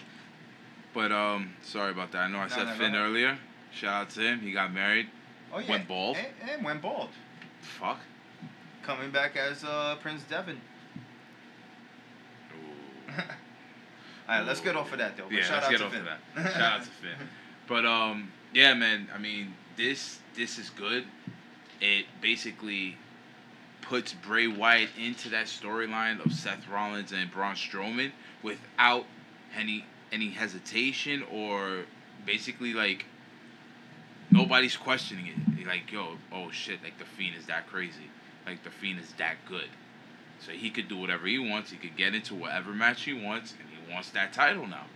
Speaker 5: But um, sorry about that. I know I
Speaker 3: No,
Speaker 5: said
Speaker 3: no,
Speaker 5: Finn earlier. Shout out to him. He got married.
Speaker 3: Oh yeah.
Speaker 5: Went bald?
Speaker 3: And, and went bald.
Speaker 5: Fuck.
Speaker 3: Coming back as uh, Prince
Speaker 5: Devitt.
Speaker 3: All right, let's get off of that though. But
Speaker 5: Yeah,
Speaker 3: shout
Speaker 5: let's
Speaker 3: out
Speaker 5: get
Speaker 3: to
Speaker 5: off
Speaker 3: Finn.
Speaker 5: of that. Shout out to Finn. But um, yeah, man. I mean, this this is good. It basically puts Bray Wyatt into that storyline of Seth Rollins and Braun Strowman without any any hesitation or basically like nobody's questioning it. Like, yo, oh shit, like the Fiend is that crazy. Like the Fiend is that good. So he could do whatever he wants. He could get into whatever match he wants, and he wants that title now.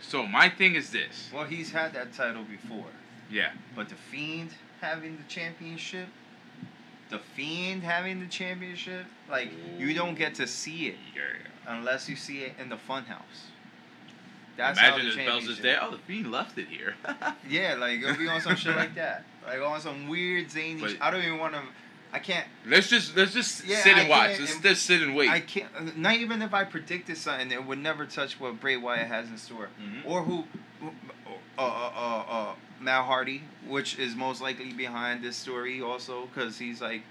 Speaker 5: So my thing is this.
Speaker 3: Well, he's had that title before,
Speaker 5: Yeah.
Speaker 3: but the Fiend having the championship, the Fiend having the championship, like you don't get to see it unless you see it in the Funhouse. That's how
Speaker 5: Imagine
Speaker 3: the
Speaker 5: Bells is there. Oh, the Fiend left it here.
Speaker 3: Yeah, like it'll be on some shit like that, like on some weird zany.
Speaker 5: But-
Speaker 3: sh- I don't even want to. I can't.
Speaker 5: let's just let's just
Speaker 3: Yeah,
Speaker 5: sit
Speaker 3: I
Speaker 5: and watch. Let's just sit and wait.
Speaker 3: I can't. Not even if I predicted something, it would never touch what Bray Wyatt has in store,
Speaker 5: Mhm.
Speaker 3: or who, uh, uh, uh, uh, Matt Hardy, which is most likely behind this story also, because he's like.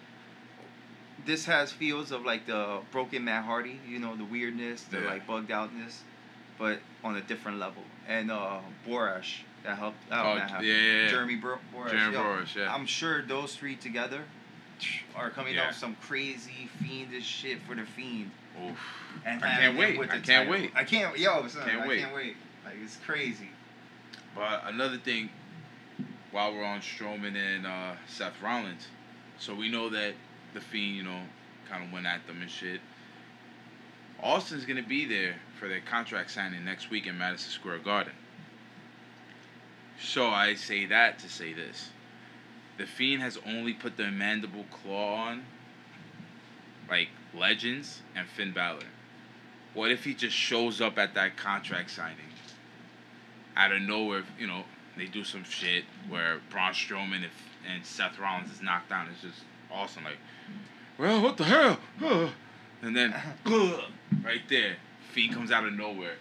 Speaker 3: This has feels of like the broken Matt Hardy, you know, the weirdness, the
Speaker 5: Yeah.
Speaker 3: like bugged outness. but on a different level. And uh, Borash that helped. Oh,
Speaker 5: Oh,
Speaker 3: that happened.
Speaker 5: yeah, yeah, yeah.
Speaker 3: Jeremy Bor- Borash.
Speaker 5: Jeremy
Speaker 3: yo,
Speaker 5: Borash, yeah.
Speaker 3: I'm sure those three together are coming
Speaker 5: Yeah.
Speaker 3: up with some crazy fiendish shit for the fiend.
Speaker 5: Oof.
Speaker 3: And
Speaker 5: I can't wait. I can't
Speaker 3: title.
Speaker 5: wait.
Speaker 3: I can't. Yo, son,
Speaker 5: Can't
Speaker 3: I
Speaker 5: wait.
Speaker 3: can't wait. Like it's crazy.
Speaker 5: But another thing, while we're on Strowman and uh, Seth Rollins, so we know that the Fiend, you know, kind of went at them and shit. Austin's gonna be there for their contract signing next week in Madison Square Garden. So I say that to say this: the Fiend has only put the mandible claw on, like Legends and Finn Balor. What if he just shows up at that contract signing? Out of nowhere, you know, they do some shit where Braun Strowman and, and Seth Rollins is knocked down. It's just awesome. Like, well, what the hell? Huh. And then, right there, Fiend comes out of nowhere.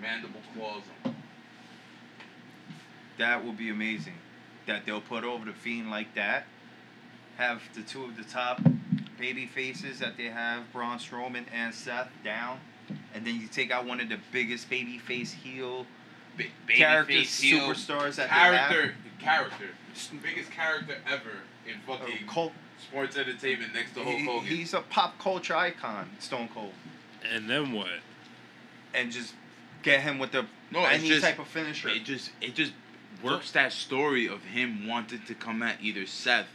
Speaker 5: Mandible claws him.
Speaker 3: That would be amazing. That they'll put over the fiend like that. Have the two of the top baby faces that they have, Braun Strowman and Seth, down. And then you take out one of the biggest baby face heel
Speaker 5: Ba-
Speaker 3: characters,
Speaker 5: babyface heel,
Speaker 3: superstars that
Speaker 5: character, character, biggest character ever in fucking
Speaker 3: Uh, Col-
Speaker 5: sports entertainment next to Hulk
Speaker 3: he- he's a pop culture icon, Stone Cold.
Speaker 6: And then what?
Speaker 3: And just get him with the
Speaker 5: No,
Speaker 3: any
Speaker 5: just-
Speaker 3: type of finisher.
Speaker 5: It just it just works that story of him wanting to come at either Seth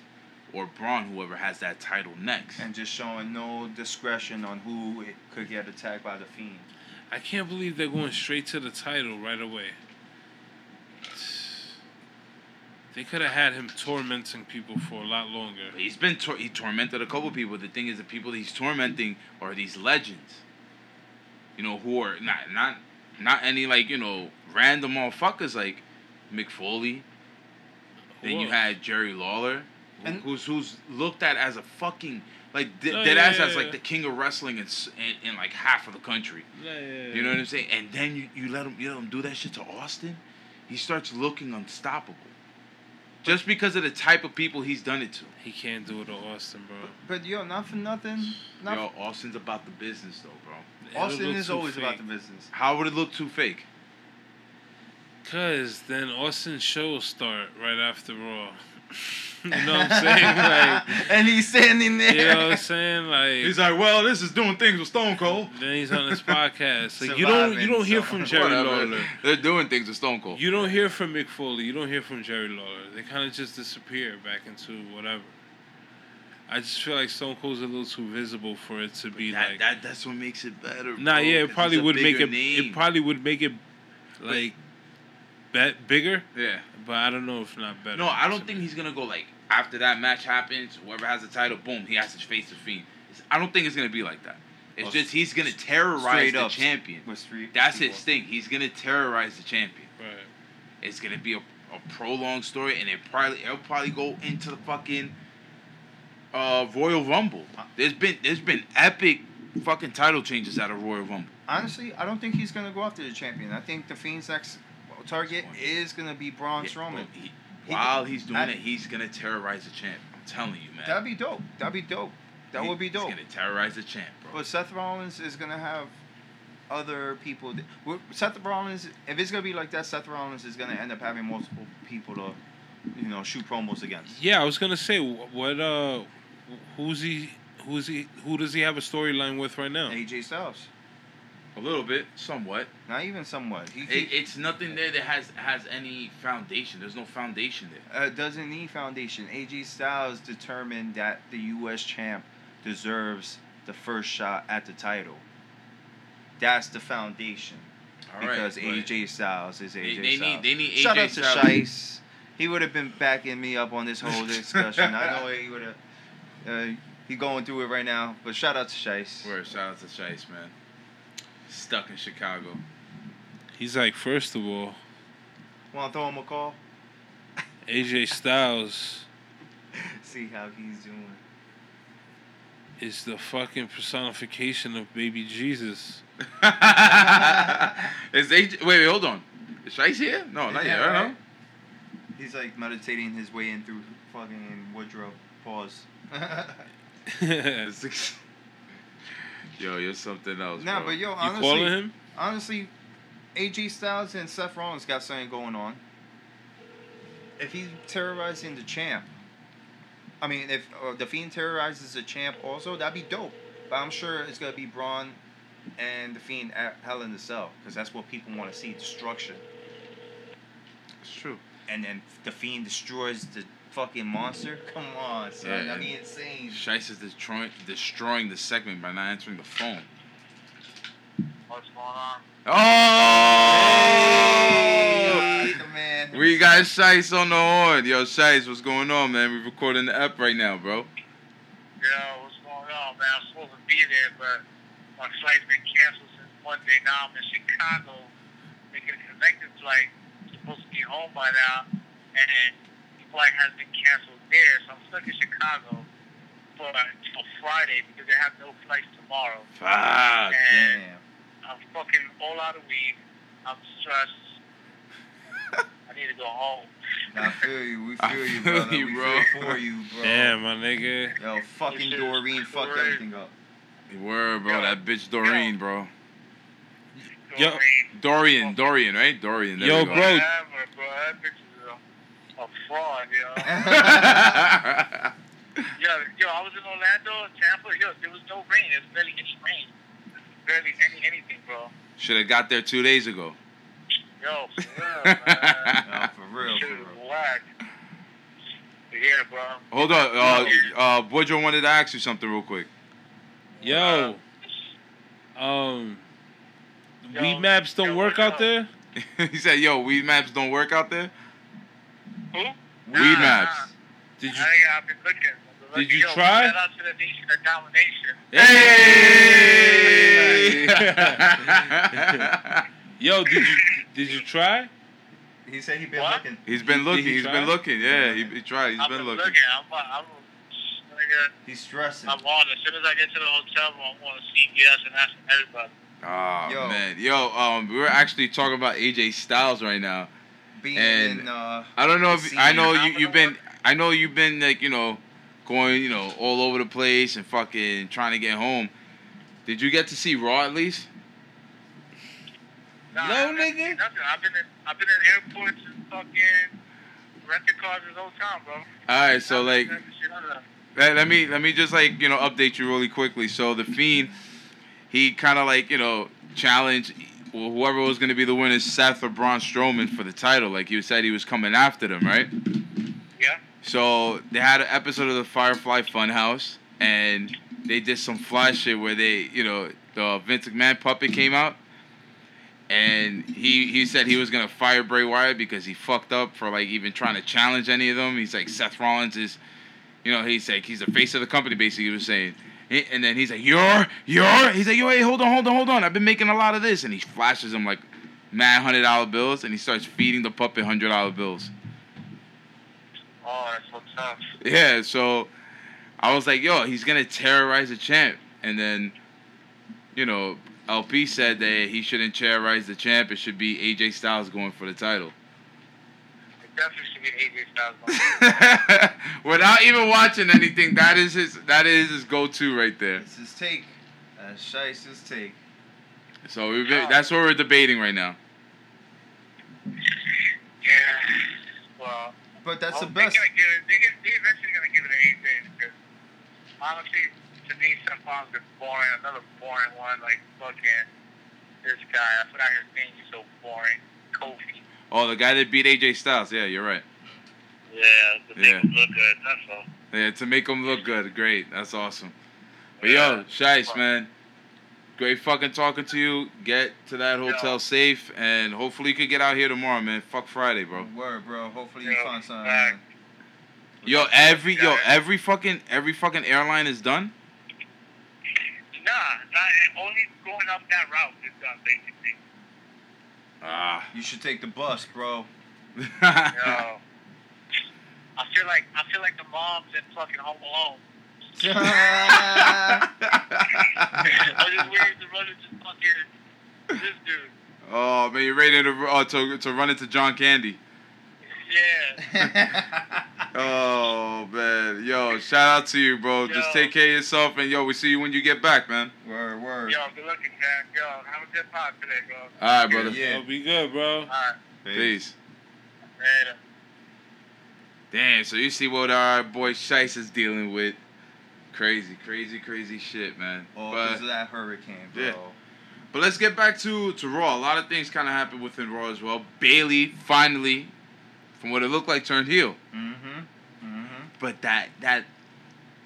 Speaker 5: or Braun, whoever has that title next.
Speaker 3: and just showing no discretion on who it could get attacked by the fiend.
Speaker 6: I can't believe they're going straight to the title right away. They could have had him tormenting people for a lot longer.
Speaker 5: He's been tor- he tormented a couple people. The thing is, the people that he's tormenting are these legends. You know, who are not not not any like you know random motherfuckers like Mick Foley. Then you had Jerry Lawler, who-
Speaker 3: And-
Speaker 5: who's who's looked at as a fucking like de-
Speaker 6: Oh,
Speaker 5: dead
Speaker 6: yeah,
Speaker 5: ass
Speaker 6: yeah,
Speaker 5: as like the king of wrestling in, in in like half of the country. Yeah, yeah, You know what I'm saying? And then you, you let him you let him do that shit to Austin, he starts looking unstoppable. Just because of the type of people he's done it to.
Speaker 6: He can't do it to Austin, bro.
Speaker 3: But yo, not for nothing. Not
Speaker 5: Yo, Austin's about the business though, bro.
Speaker 6: It'll
Speaker 3: Austin is
Speaker 6: too
Speaker 3: always about the business.
Speaker 5: How would it look too fake?
Speaker 6: Cause then Austin's shows start right after Raw. you know what I'm saying? Like,
Speaker 3: and he's standing there.
Speaker 6: you know what I'm saying? Like, he's
Speaker 5: like, well, this is doing things with Stone Cold.
Speaker 6: then he's on his podcast. Like, you don't, you don't hear from Jerry Lawler.
Speaker 5: They're doing things with Stone Cold.
Speaker 6: You don't hear from Mick Foley. You don't hear from Jerry Lawler. They kind of just disappear back into whatever. I just feel like Stone Cold's a little too visible for it to be
Speaker 5: that,
Speaker 6: like.
Speaker 5: that that's what makes it better.
Speaker 6: nah,
Speaker 5: bro,
Speaker 6: yeah, it probably would make it.
Speaker 5: Name.
Speaker 6: It probably would make it like bet bigger,
Speaker 5: yeah.
Speaker 6: but I don't know if not better.
Speaker 5: No, I don't think he's gonna go like after that match happens. Whoever has the title, boom, he has to face the Fiend. It's- I don't think it's gonna be like that. It's
Speaker 3: Well,
Speaker 5: just he's gonna terrorize
Speaker 3: straight
Speaker 5: the
Speaker 3: up
Speaker 5: champion. That's
Speaker 3: people.
Speaker 5: his thing. He's gonna terrorize the champion.
Speaker 6: Right.
Speaker 5: It's gonna be a, a prolonged story, and it probably it'll probably go into the fucking uh, Royal Rumble. There's been there's been epic fucking title changes out of Royal Rumble.
Speaker 3: Honestly, I don't think he's gonna go after the champion. I think the Fiend's next target is gonna be Braun
Speaker 5: Yeah,
Speaker 3: Strowman.
Speaker 5: but he-
Speaker 3: He-
Speaker 5: while he's doing
Speaker 3: I-
Speaker 5: it, he's gonna terrorize the champ. I'm telling you, man.
Speaker 3: That'd be dope. That'd be dope. That
Speaker 5: He-
Speaker 3: would be dope.
Speaker 5: He's gonna terrorize the champ, bro.
Speaker 3: But Seth Rollins is gonna have other people. that- Seth Rollins, if it's gonna be like that, Seth Rollins is gonna end up having multiple people to, you know, shoot promos against.
Speaker 6: Yeah, I was gonna say what. Uh, who's he? Who's he? Who does he have a storyline with right now?
Speaker 3: AJ Styles,
Speaker 5: A little bit, somewhat.
Speaker 3: not even somewhat. He,
Speaker 5: It,
Speaker 3: he
Speaker 5: it's nothing there that has has any foundation. There's no foundation there.
Speaker 3: uh, doesn't need foundation. AJ Styles determined that the U.S. champ deserves the first shot at the title. That's the foundation.
Speaker 5: All right,
Speaker 3: because
Speaker 5: but
Speaker 3: AJ Styles is AJ
Speaker 5: They, they
Speaker 3: Styles.
Speaker 5: need they need AJ
Speaker 3: Shout out to. Shice. He would have been backing me up on this whole discussion. I know he would have. Uh, he going through it right now, but shout out to Shice.
Speaker 5: Word, shout out to Shice, man. Stuck in Chicago.
Speaker 6: He's like, first of all,
Speaker 3: Want to throw him a call?
Speaker 6: AJ Styles
Speaker 3: See how he's doing.
Speaker 6: is the fucking personification of baby Jesus.
Speaker 5: Is AJ? Wait, wait, hold on. Is Shice here? No, not yet. I don't know.
Speaker 3: He's like meditating his way in through fucking Woodrow. Pause.
Speaker 5: It's Yo, you're something else.
Speaker 3: nah,
Speaker 5: bro.
Speaker 3: but yo,
Speaker 6: You
Speaker 3: honestly,
Speaker 6: calling him?
Speaker 3: honestly, AJ Styles and Seth Rollins got something going on. If he's terrorizing the champ, I mean, if uh, the Fiend terrorizes the champ also, that'd be dope. But I'm sure it's gonna be Braun and the Fiend at Hell in the Cell because that's what people want to see: destruction.
Speaker 5: It's true.
Speaker 3: And then the Fiend destroys the fucking monster. Come on, son.
Speaker 5: Yeah,
Speaker 3: that'd be insane.
Speaker 5: Shice is destroying destroying the segment by not answering the phone.
Speaker 1: What's going on?
Speaker 5: Oh!
Speaker 3: Hey, the man.
Speaker 5: We got Shice on the horn. Yo, Shice, what's going on, man? We're recording the app right now, bro.
Speaker 1: Yo, what's going on, man? I'm supposed to be there, but my flight's been canceled since Monday. Now I'm in Chicago, making a connecting flight. supposed to be home by now, and the flight has been canceled there, so I'm stuck in Chicago for until Friday because they have no flights tomorrow.
Speaker 5: Fuck.
Speaker 3: Damn.
Speaker 1: I'm fucking all out of weed. I'm stressed. I need to go home.
Speaker 3: I feel you. We
Speaker 5: I
Speaker 3: feel you,
Speaker 5: feel
Speaker 3: brother.
Speaker 5: you,
Speaker 3: we
Speaker 5: bro.
Speaker 3: feel for you, bro.
Speaker 6: Damn, my nigga.
Speaker 3: Yo, fucking
Speaker 1: This shit
Speaker 3: Doreen fucked
Speaker 1: crazy.
Speaker 3: everything up.
Speaker 5: Word, bro.
Speaker 1: Yo.
Speaker 5: That bitch Doreen, bro.
Speaker 6: Yo.
Speaker 1: Doreen.
Speaker 5: Dorian, Dorian, right? Dorian. There
Speaker 6: Yo,
Speaker 5: we go.
Speaker 6: bro.
Speaker 1: Whatever, bro. That bitch is a, a fraud, yo. Yo, yo, I was in Orlando, Tampa. Yo, there was no rain. There was barely any rain. Barely any anything, bro.
Speaker 5: Should have got there two days ago.
Speaker 1: Yo, for real, man.
Speaker 3: No, for real,
Speaker 1: Shit
Speaker 3: for
Speaker 1: is
Speaker 3: real.
Speaker 1: yeah, bro.
Speaker 5: Hold on. Uh, uh, Boydro wanted to ask you something real quick.
Speaker 6: Yo. Um.
Speaker 1: Yo,
Speaker 6: Weedmaps don't
Speaker 1: yo,
Speaker 6: work out
Speaker 1: up?
Speaker 6: there.
Speaker 5: he said, "Yo, Weedmaps don't work out there.
Speaker 1: Who?
Speaker 5: Weed
Speaker 1: Nah,
Speaker 5: maps.
Speaker 1: nah.
Speaker 6: Did you?
Speaker 1: think I've been looking. I've
Speaker 6: Did you.
Speaker 1: Yo,
Speaker 6: try?
Speaker 1: Shout out to the Nation of Domination.
Speaker 5: Hey.
Speaker 6: Yo, did you? Did you try?
Speaker 3: He said he been
Speaker 1: What?
Speaker 3: looking.
Speaker 5: He's been looking.
Speaker 6: he
Speaker 5: He's
Speaker 6: try?
Speaker 5: been looking. Yeah, he, he tried. He's
Speaker 1: I've
Speaker 5: been
Speaker 1: been
Speaker 5: looking.
Speaker 1: looking. I'm, I'm, nigga,
Speaker 3: He's stressing.
Speaker 1: I'm on. As soon as I get to the hotel room, I'm going to CVS and ask everybody.
Speaker 5: Oh
Speaker 3: Yo.
Speaker 5: man, yo, um, we were actually talking about AJ Styles right now.
Speaker 3: Being
Speaker 5: And
Speaker 3: in, uh,
Speaker 5: I don't know if I know you you've been. I know you've been like you know going you know all over the place and fucking trying to get home. Did you get to see Raw at least?
Speaker 1: Nah,
Speaker 6: No,
Speaker 1: I haven't
Speaker 6: nigga.
Speaker 1: seen Nothing. I've been in, I've been in airports and fucking renting cars this whole time, bro.
Speaker 5: All right, so
Speaker 1: I
Speaker 5: like
Speaker 1: haven't seen none of that.
Speaker 5: let, let me let me just like you know update you really quickly. So the Fiend, he kind of like you know challenged well, whoever was going to be the winner, Seth or Braun Strowman for the title. Like he said, he was coming after them, right?
Speaker 1: Yeah.
Speaker 5: So they had an episode of the Firefly Funhouse, and they did some fly shit where they, you know, the Vince McMahon puppet came out, and he he said he was gonna fire Bray Wyatt because he fucked up for like even trying to challenge any of them. He's like Seth Rollins is, you know, he's like he's the face of the company basically. He was saying. And then he's like, "You're, you're." He's like, "Yo, hey, hold on, hold on, hold on. I've been making a lot of this." And he flashes him like mad hundred dollar bills, and he starts feeding the puppet hundred dollar bills.
Speaker 1: Oh, that's so tough.
Speaker 5: Yeah, so I was like, yo, he's gonna terrorize the champ. And then, you know, LP said that he shouldn't terrorize the champ. It should be AJ Styles going for the title.
Speaker 1: It definitely should be AJ Styles.
Speaker 5: Without even watching anything, that is his that is his go to right there.
Speaker 3: it's his take. That's Shice's take.
Speaker 5: So we've been, that's what we're debating right now.
Speaker 1: yeah. Well,
Speaker 3: But that's
Speaker 1: well,
Speaker 3: the oh, best.
Speaker 1: They're, gonna give it, they get, they're eventually going to give it to AJ because honestly, to me, Seth Rollins been boring. Another boring one. Like, fucking this guy. I forgot his name. He's so boring. Kofi.
Speaker 5: Oh, the guy that beat AJ Styles. Yeah, you're right.
Speaker 1: Yeah, to make
Speaker 5: Yeah.
Speaker 1: him look good. That's all.
Speaker 5: Yeah, to make him look good. Great. That's awesome. But yo, Shice, man. Great fucking talking to you. Get to that hotel
Speaker 1: Yeah.
Speaker 5: safe, and hopefully you could get out here tomorrow, man. Fuck Friday, bro.
Speaker 3: Word, bro. Hopefully you find something.
Speaker 1: back.
Speaker 3: man.
Speaker 5: Yo, every yo, every fucking every fucking airline is done.
Speaker 1: Nah, not only going up that route is done, basically.
Speaker 5: Ah.
Speaker 3: You should take the bus, bro.
Speaker 1: Yo, I feel like I feel like the moms in fucking Home Alone. I just waiting to run into fucking this dude.
Speaker 5: oh man, you're ready to uh, to to run into John Candy.
Speaker 1: Yeah.
Speaker 5: Oh man, yo, shout out to you, bro. Just take care of yourself, and yo, we see you when you get back, man.
Speaker 3: Word, word.
Speaker 1: Yo, good looking, Jack. Yo, have a good pod today, bro.
Speaker 5: All right, brother.
Speaker 3: Yeah.
Speaker 6: I'll be good, bro.
Speaker 1: All right,
Speaker 5: Peace.
Speaker 1: later.
Speaker 5: Damn, so you see what our boy Shice is dealing with. Crazy, crazy, crazy shit, man.
Speaker 3: Oh,
Speaker 5: but,
Speaker 3: because of that hurricane, bro.
Speaker 5: Yeah. but let's get back to, to Raw. A lot of things kind of happened within Raw as well. Bayley finally, from what it looked like, turned heel.
Speaker 3: Mm-hmm. Mm-hmm.
Speaker 5: But that that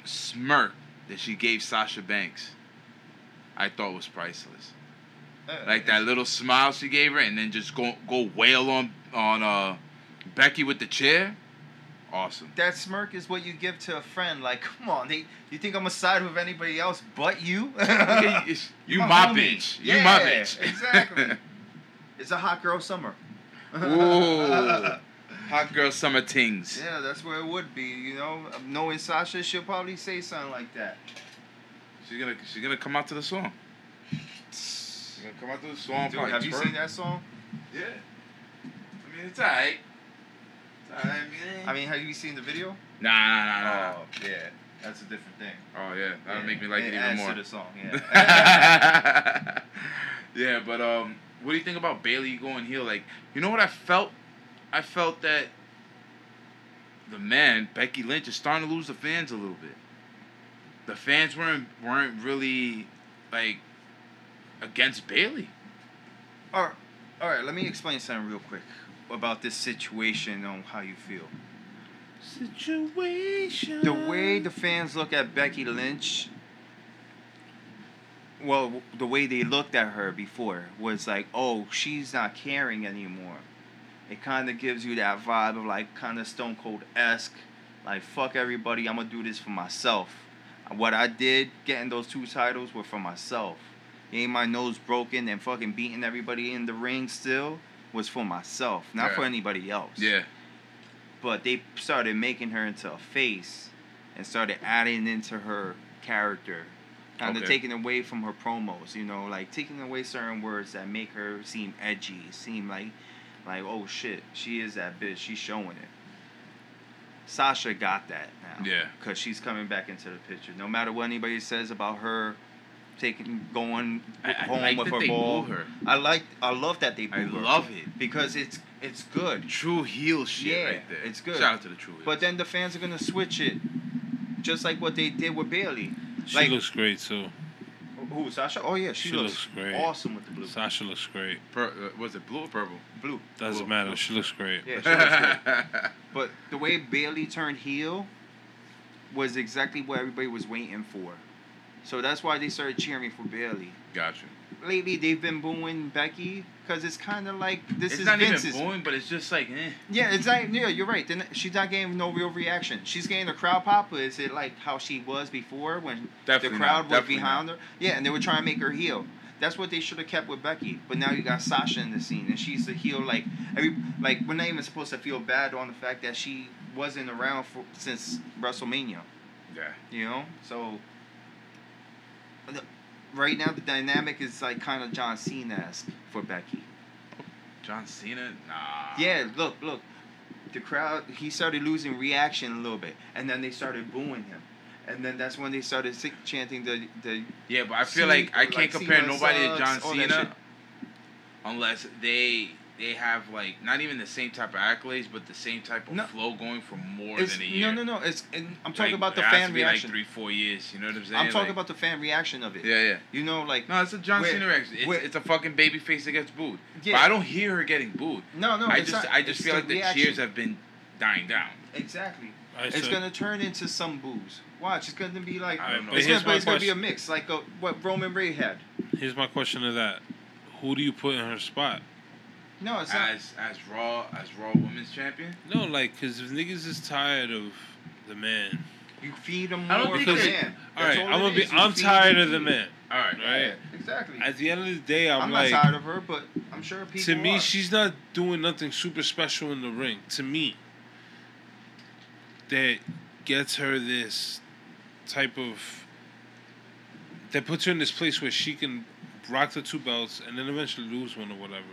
Speaker 5: smirk that she gave Sasha Banks, I thought was priceless. Like that little smile she gave her, and then just go go wail on on uh Becky with the chair. Awesome.
Speaker 3: That smirk is what you give to a friend. Like, come on, they, you think I'm gonna side with anybody else but you?
Speaker 5: You- my
Speaker 3: homie.
Speaker 5: bitch. You my bitch.
Speaker 3: exactly. it's a hot girl summer.
Speaker 5: Ooh. Hot girl summer tings.
Speaker 3: Yeah, that's where it would be. You know, knowing Sasha, she'll probably say something like that.
Speaker 5: She's gonna she's gonna come out to the song. She's gonna come out to the song.
Speaker 3: Dude, have you
Speaker 5: twerk.
Speaker 3: seen that song?
Speaker 5: Yeah. I mean it's alright. It's alright.
Speaker 3: I mean, have you seen the video?
Speaker 5: Nah, nah, nah, nah. nah.
Speaker 3: Oh, yeah, that's a different thing.
Speaker 5: Oh yeah, that'll
Speaker 3: Yeah,
Speaker 5: make me like it, even
Speaker 3: adds
Speaker 5: more.
Speaker 3: to the song. Yeah.
Speaker 5: yeah, but um, what do you think about Bayley going heel? Like, you know what I felt? I felt that the man Becky Lynch is starting to lose the fans a little bit. The fans weren't weren't really like against Bayley.
Speaker 3: all right, all right. Let me explain something real quick about this situation on how you feel.
Speaker 5: Situation.
Speaker 3: the way the fans look at Becky Lynch, well, the way they looked at her before was like, oh, she's not caring anymore. It kind of gives you that vibe of like kind of Stone Cold esque, like fuck everybody, I'm gonna do this for myself. What I did getting those two titles were for myself. Getting my nose broken and fucking beating everybody in the ring still was for myself, not
Speaker 5: Yeah.
Speaker 3: for anybody else
Speaker 5: Yeah.
Speaker 3: but they started making her into a face and started adding into her character kind of taking away from her promos you know like taking away certain words that make her seem edgy seem like like oh shit she is that bitch she's showing it sasha got that now
Speaker 5: Yeah.
Speaker 3: because she's coming back into the picture no matter what anybody says about her taking going
Speaker 5: I- I
Speaker 3: home
Speaker 5: like
Speaker 3: with her
Speaker 5: they
Speaker 3: ball
Speaker 5: her.
Speaker 3: i like i love that they
Speaker 5: I
Speaker 3: her
Speaker 5: love it.
Speaker 3: because it's it's good
Speaker 5: True heel shit
Speaker 3: Yeah,
Speaker 5: right there.
Speaker 3: it's good.
Speaker 5: Shout out to the true heels.
Speaker 3: but then the fans are gonna switch it, just like what they did with Bayley.
Speaker 6: She
Speaker 3: Like-
Speaker 6: looks great too.
Speaker 3: Who Sasha? Oh yeah, she,
Speaker 6: She
Speaker 3: looks,
Speaker 6: looks great.
Speaker 3: awesome with the blue.
Speaker 6: Sasha looks great.
Speaker 5: Per, uh, was it blue or purple?
Speaker 3: Blue.
Speaker 6: Doesn't
Speaker 5: Blue.
Speaker 6: matter. She looks great.
Speaker 3: Yeah, she looks good. But the way Bayley turned heel was exactly what everybody was waiting for. So that's why they started cheering for Bayley.
Speaker 5: Gotcha.
Speaker 3: Lately, they've been booing Becky because it's kind of like this
Speaker 5: it's
Speaker 3: is
Speaker 5: not
Speaker 3: Vince's.
Speaker 5: even booing, but it's just like, eh.
Speaker 3: Yeah, it's like yeah, you're right. Then she's not getting no real reaction. She's getting a crowd pop. But is it like how she was before when
Speaker 5: Definitely
Speaker 3: the crowd
Speaker 5: not,
Speaker 3: was
Speaker 5: definitely
Speaker 3: behind her? Yeah, and they were trying to make her heel. That's what they should have kept with Becky. But now you got Sasha in the scene, and she's the heel. Like every like we're not even supposed to feel bad on the fact that she wasn't around for since WrestleMania.
Speaker 5: Yeah.
Speaker 3: You know, so the- right now the dynamic is like kind of John Cena esque for Becky.
Speaker 5: John Cena? Nah.
Speaker 3: Yeah, look, look. The crowd, he started losing reaction a little bit, and then they started booing him, and then that's when they started chanting the the.
Speaker 5: Yeah, but I feel
Speaker 3: Cena-
Speaker 5: like I can't
Speaker 3: like
Speaker 5: compare
Speaker 3: Cena
Speaker 5: nobody to John
Speaker 3: sucks, all that
Speaker 5: Cena unless they they have like not even the same type of accolades, but the same type of
Speaker 3: No.
Speaker 5: flow going for more
Speaker 3: It's,
Speaker 5: than a year.
Speaker 3: no, no, no. It's and I'm talking
Speaker 5: Like,
Speaker 3: about the
Speaker 5: it has
Speaker 3: fan
Speaker 5: to be
Speaker 3: reaction.
Speaker 5: Like three, four years. You know what I'm saying?
Speaker 3: I'm talking
Speaker 5: Like-
Speaker 3: about the fan reaction of it.
Speaker 5: Yeah, yeah.
Speaker 3: You know, like
Speaker 5: No, it's a John Cena reaction. It's, it's a fucking baby face that gets booed.
Speaker 3: Yeah.
Speaker 5: But I don't hear her getting booed.
Speaker 3: no, no.
Speaker 5: I just
Speaker 3: not-
Speaker 5: I just
Speaker 3: it's
Speaker 5: feel like the
Speaker 3: reaction.
Speaker 5: cheers have been dying down.
Speaker 3: exactly.
Speaker 6: I
Speaker 3: It's
Speaker 6: said-
Speaker 3: gonna turn into some boos. Watch, it's gonna be like
Speaker 5: I don't know.
Speaker 3: it's, gonna,
Speaker 6: my
Speaker 3: it's gonna be a mix, like a, what Roman Reigns had.
Speaker 6: Here's my question to that: Who do you put in her spot?
Speaker 3: No, it's not.
Speaker 5: As as Raw as Raw Women's Champion.
Speaker 6: No, like, cause niggas is tired of the man.
Speaker 3: You feed them more.
Speaker 5: I don't think
Speaker 3: for the
Speaker 5: they-
Speaker 3: man.
Speaker 6: All right, I'm gonna be.
Speaker 3: You
Speaker 6: I'm tired of the
Speaker 3: feed
Speaker 6: man.
Speaker 5: All right.
Speaker 6: Right.
Speaker 3: Yeah, exactly.
Speaker 6: At the end of the day, I'm,
Speaker 3: I'm,
Speaker 6: like,
Speaker 3: not tired of her, but I'm sure people.
Speaker 6: to me,
Speaker 3: are.
Speaker 6: she's not doing nothing super special in the ring. To me, that gets her this type of that puts her in this place where she can rock the two belts and then eventually lose one or whatever.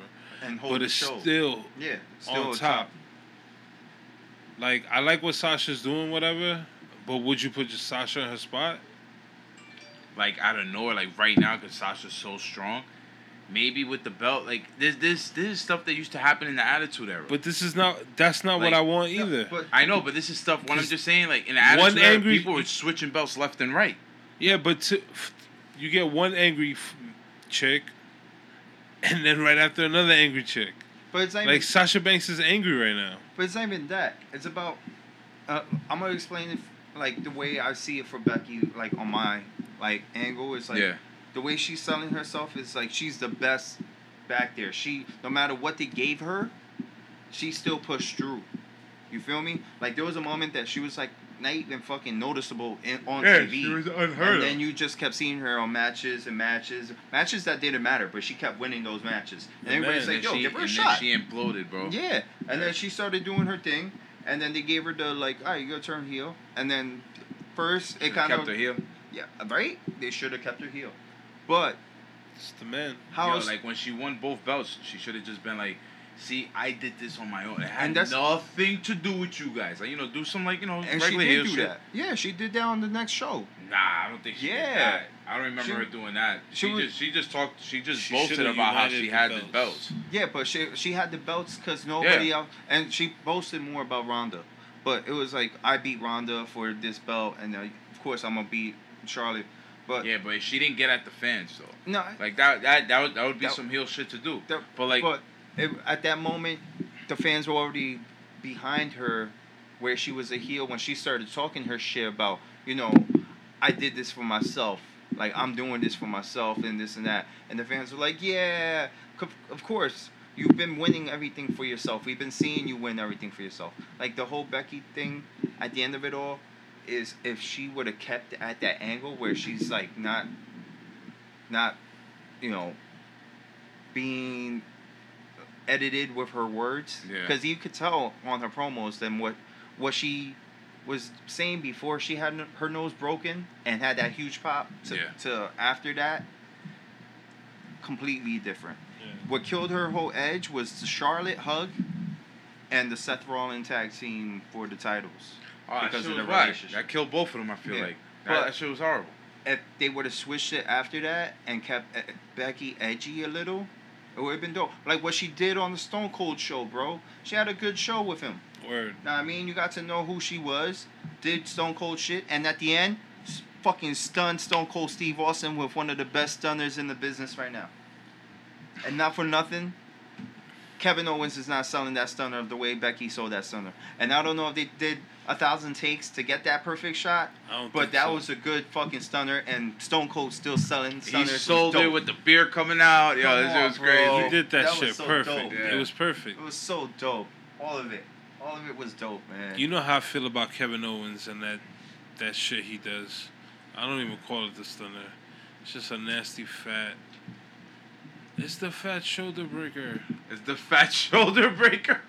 Speaker 3: And hold
Speaker 6: but
Speaker 3: the
Speaker 6: it's
Speaker 3: show.
Speaker 6: still
Speaker 3: yeah, still
Speaker 6: on
Speaker 3: a
Speaker 6: top. Like I like what Sasha's doing, whatever. But would you put just Sasha in her spot?
Speaker 5: Like out of nowhere, like right now, because Sasha's so strong. Maybe with the belt, like this, this, this is stuff that used to happen in the Attitude Era.
Speaker 6: But this is not. That's not what I want either.
Speaker 3: But
Speaker 5: I know, but this is stuff. What I'm just saying, like in the
Speaker 6: one
Speaker 5: Attitude Era,
Speaker 6: angry-
Speaker 5: people were switching belts left and right.
Speaker 6: yeah, but to, you get one angry chick, and then right after another angry chick.
Speaker 3: but it's not
Speaker 6: Like
Speaker 3: even,
Speaker 6: Sasha Banks is angry right now.
Speaker 3: but it's not even that. It's about. Uh, I'm gonna explain it like the way I see it for Becky, like on my like angle. It's like
Speaker 5: yeah,
Speaker 3: the way she's selling herself is like she's the best back there. She no matter what they gave her, she still pushed through. You feel me? Like there was a moment that she was like not even fucking noticeable in, on TV. She was unheard and then you just kept seeing her on matches and matches, matches that didn't matter, but she kept winning those matches. And
Speaker 6: Man,
Speaker 3: everybody's
Speaker 5: and
Speaker 3: like,
Speaker 5: then
Speaker 3: "Yo,
Speaker 5: she,
Speaker 3: give her a
Speaker 5: and
Speaker 3: shot."
Speaker 5: then she imploded, bro.
Speaker 3: Yeah, and then she started doing her thing, and then they gave her the like, "All right, you gotta turn heel," and then first it
Speaker 5: Should've
Speaker 3: kind
Speaker 5: kept her heel.
Speaker 3: yeah, right. They should have kept her heel, but
Speaker 6: It's the man.
Speaker 3: how
Speaker 5: Yo,
Speaker 3: is
Speaker 5: like when she won both belts, she should have just been like, "See, I did this on my own. It had
Speaker 3: And that's-
Speaker 5: nothing to do with you guys. Like, you know, do some like you know
Speaker 3: and she
Speaker 5: regular
Speaker 3: did
Speaker 5: heel
Speaker 3: do
Speaker 5: shit."
Speaker 3: that. Yeah, she did that on the next show.
Speaker 5: Nah, I don't think she did
Speaker 3: Yeah.
Speaker 5: that. I don't remember
Speaker 3: She-
Speaker 5: her doing that. She,
Speaker 3: she was-
Speaker 5: just she just talked. She just
Speaker 6: She
Speaker 5: boasted about how she
Speaker 6: the
Speaker 5: had the
Speaker 6: belts.
Speaker 5: belts.
Speaker 3: Yeah, but she she had the belts because nobody
Speaker 5: Yeah.
Speaker 3: else, and she boasted more about Ronda. But it was like I beat Ronda for this belt, and uh, of course I'm gonna beat Charlotte. But
Speaker 5: Yeah, but she didn't get at the fans though.
Speaker 3: no,
Speaker 5: Like that that that would, that would be
Speaker 3: That-
Speaker 5: some heel shit to do.
Speaker 3: that-
Speaker 5: But like
Speaker 3: but it, at that moment, the fans were already behind her, where she was a heel when she started talking her shit about you know, I did this for myself. Like I'm doing this for myself and this and that, and the fans were like, yeah, of course. You've been winning everything for yourself. We've been seeing you win everything for yourself. Like the whole Becky thing, at the end of it all, is if she would have kept at that angle where she's like not, not, you know, being edited with her words
Speaker 5: Yeah.
Speaker 3: because you could tell on her promos then what what she was saying before she had n- her nose broken and had that huge pop to,
Speaker 5: Yeah.
Speaker 3: to after that completely different
Speaker 6: Yeah.
Speaker 3: what killed her whole edge was the charlotte hug and the seth rollins tag team for the titles
Speaker 5: oh,
Speaker 3: because
Speaker 5: shit
Speaker 3: of the
Speaker 5: whack.
Speaker 3: relationship.
Speaker 5: That killed both of them. I feel
Speaker 3: Yeah.
Speaker 5: like that,
Speaker 3: But-
Speaker 5: that shit was horrible.
Speaker 3: if they would have switched it after that and kept uh, Becky edgy a little, it would have been dope. Like what she did on the Stone Cold show, bro. She had a good show with him.
Speaker 6: Word.
Speaker 3: Now I mean, you got to know who she was, did Stone Cold shit, and at the end, fucking stunned Stone Cold Steve Austin with one of the best stunners in the business right now. And not for nothing, Kevin Owens is not selling that stunner the way Becky sold that stunner. And I don't know if they did a thousand takes to get that perfect shot,
Speaker 6: I don't
Speaker 3: but
Speaker 6: think
Speaker 3: that
Speaker 6: so.
Speaker 3: was a good fucking stunner, and Stone Cold still selling
Speaker 5: He
Speaker 3: stunners. was
Speaker 5: sold it with the beer coming out. Yo,
Speaker 3: Come
Speaker 5: this
Speaker 3: on,
Speaker 5: was
Speaker 3: bro.
Speaker 5: crazy.
Speaker 6: He did that,
Speaker 3: That was
Speaker 6: shit
Speaker 3: so
Speaker 6: perfect.
Speaker 3: dope.
Speaker 5: Yeah.
Speaker 6: It was perfect.
Speaker 3: It was so dope. All of it. All of it was dope, man.
Speaker 6: You know how I feel about Kevin Owens and that that shit he does. I don't even call it the stunner. It's just a nasty fat. It's the fat shoulder breaker.
Speaker 5: It's the fat shoulder breaker.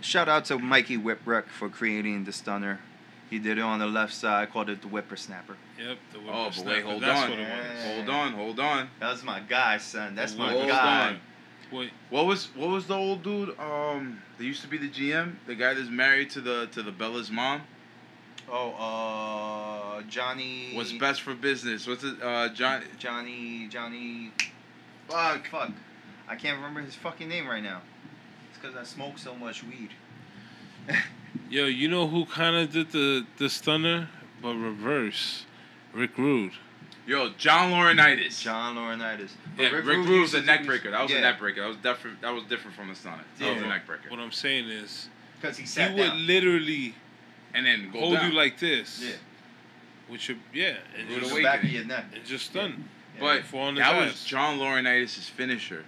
Speaker 3: Shout out to Mikey Whipwreck for creating the stunner. He did it on the left side, called it the whippersnapper.
Speaker 6: Yep. The
Speaker 5: Oh, but wait, hold
Speaker 6: That's
Speaker 5: on.
Speaker 6: what it was.
Speaker 5: Hold on, hold on.
Speaker 3: That's my guy, son. That's my
Speaker 5: hold
Speaker 3: guy.
Speaker 5: on.
Speaker 6: Wait,
Speaker 5: What was what was the old dude? Um, that used to be the GM, the guy that's married to the to the Bella's mom.
Speaker 3: Oh, uh, Johnny.
Speaker 5: What's best for business? What's it? Uh, John.
Speaker 3: Johnny. Johnny. Fuck. Fuck. I can't remember his fucking name right now. It's because I smoke so much weed.
Speaker 6: yo, you know who kind of did the the stunner, but reverse? Rick Rude.
Speaker 5: Yo, John Laurinaitis.
Speaker 3: John Laurinaitis. But
Speaker 5: Yeah, Rick,
Speaker 3: Rude
Speaker 5: Rude was a
Speaker 3: to
Speaker 5: neck breaker. That was
Speaker 3: yeah,
Speaker 5: a neck breaker. That was different. That was different from the stunner. That was a
Speaker 6: Yeah.
Speaker 5: neck breaker.
Speaker 6: What I'm saying is,
Speaker 3: Because he sat
Speaker 6: he
Speaker 3: sat
Speaker 6: would literally
Speaker 5: And then go
Speaker 6: hold
Speaker 5: down.
Speaker 6: you like this.
Speaker 3: Yeah.
Speaker 6: Which would yeah, and
Speaker 5: Rude
Speaker 6: just,
Speaker 3: the back of your neck.
Speaker 6: and just stun.
Speaker 5: But
Speaker 6: Fall
Speaker 5: that
Speaker 6: ass.
Speaker 5: was John Laurinaitis' finisher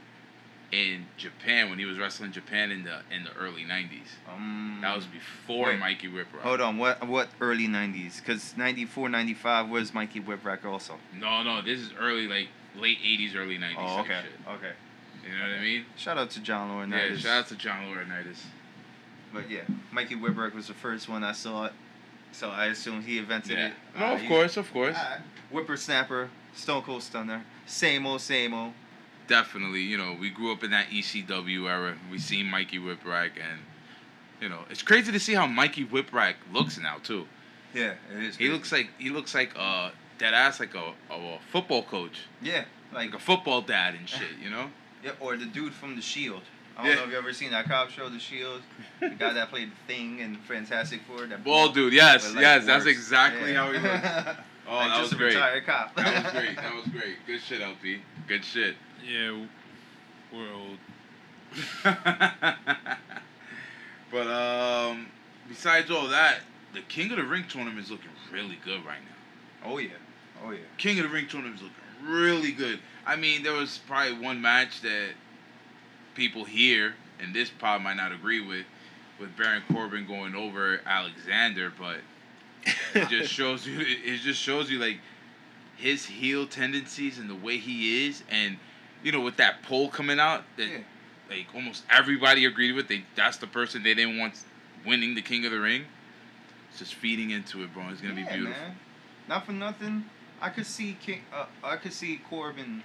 Speaker 5: in Japan when he was wrestling Japan in the in the early '90s.
Speaker 3: Um,
Speaker 5: That was before
Speaker 3: Wait.
Speaker 5: Mikey Whipwreck.
Speaker 3: Hold on, what what early '90s? Because '94, '95 was Mikey Whipwreck also.
Speaker 5: No, no, this is early, like late '80s, early '90s.
Speaker 3: Oh, okay, okay.
Speaker 5: You know what I mean?
Speaker 3: Shout out to John Laurinaitis.
Speaker 5: Yeah.
Speaker 3: Laurinaitis.
Speaker 5: Shout out to John Laurinaitis.
Speaker 3: But yeah, Mikey Whipwreck was the first one I saw it, so I assume he invented
Speaker 5: Yeah.
Speaker 3: it.
Speaker 5: No,
Speaker 3: Uh,
Speaker 5: of course, of course.
Speaker 3: Alright. Whippersnapper, Stone Cold Stunner, same old, same old.
Speaker 5: Definitely, you know, we grew up in that ECW era. We seen Mikey Whipwreck, and You know, it's crazy to see how Mikey Whipwreck looks now too.
Speaker 3: Yeah, it is.
Speaker 5: He looks like he looks like uh dead ass like a, a, a football coach,
Speaker 3: yeah, like
Speaker 5: like a football dad and shit. You know.
Speaker 3: yeah, or the dude from The Shield. I don't
Speaker 5: Yeah.
Speaker 3: know if you ever seen that cop show, The Shield. The guy that played the Thing in Fantastic Four. That
Speaker 5: Bald dude, yes, yes, that's exactly
Speaker 3: Yeah.
Speaker 5: how he looks. Oh,
Speaker 3: Like,
Speaker 5: that
Speaker 3: just
Speaker 5: was
Speaker 3: a
Speaker 5: great.
Speaker 3: retired cop.
Speaker 5: That was great. That was great. Good shit, LP. Good shit.
Speaker 6: Yeah, we're old.
Speaker 5: but um, besides all that, the King of the Ring tournament is looking really good right now.
Speaker 3: oh yeah, oh yeah.
Speaker 5: King of the Ring tournament is looking really good. I mean, there was probably one match that people here, and this probably might not agree with, with Baron Corbin going over Alexander, but it just shows you. It just shows you like his heel tendencies and the way he is, and you know, with that poll coming out, that
Speaker 3: Yeah.
Speaker 5: like almost everybody agreed with. They that's the person they didn't want winning the King of the Ring. It's just feeding into it, bro. It's gonna be beautiful.
Speaker 3: Man. Not for nothing. I could see King. Uh, I could see Corbin.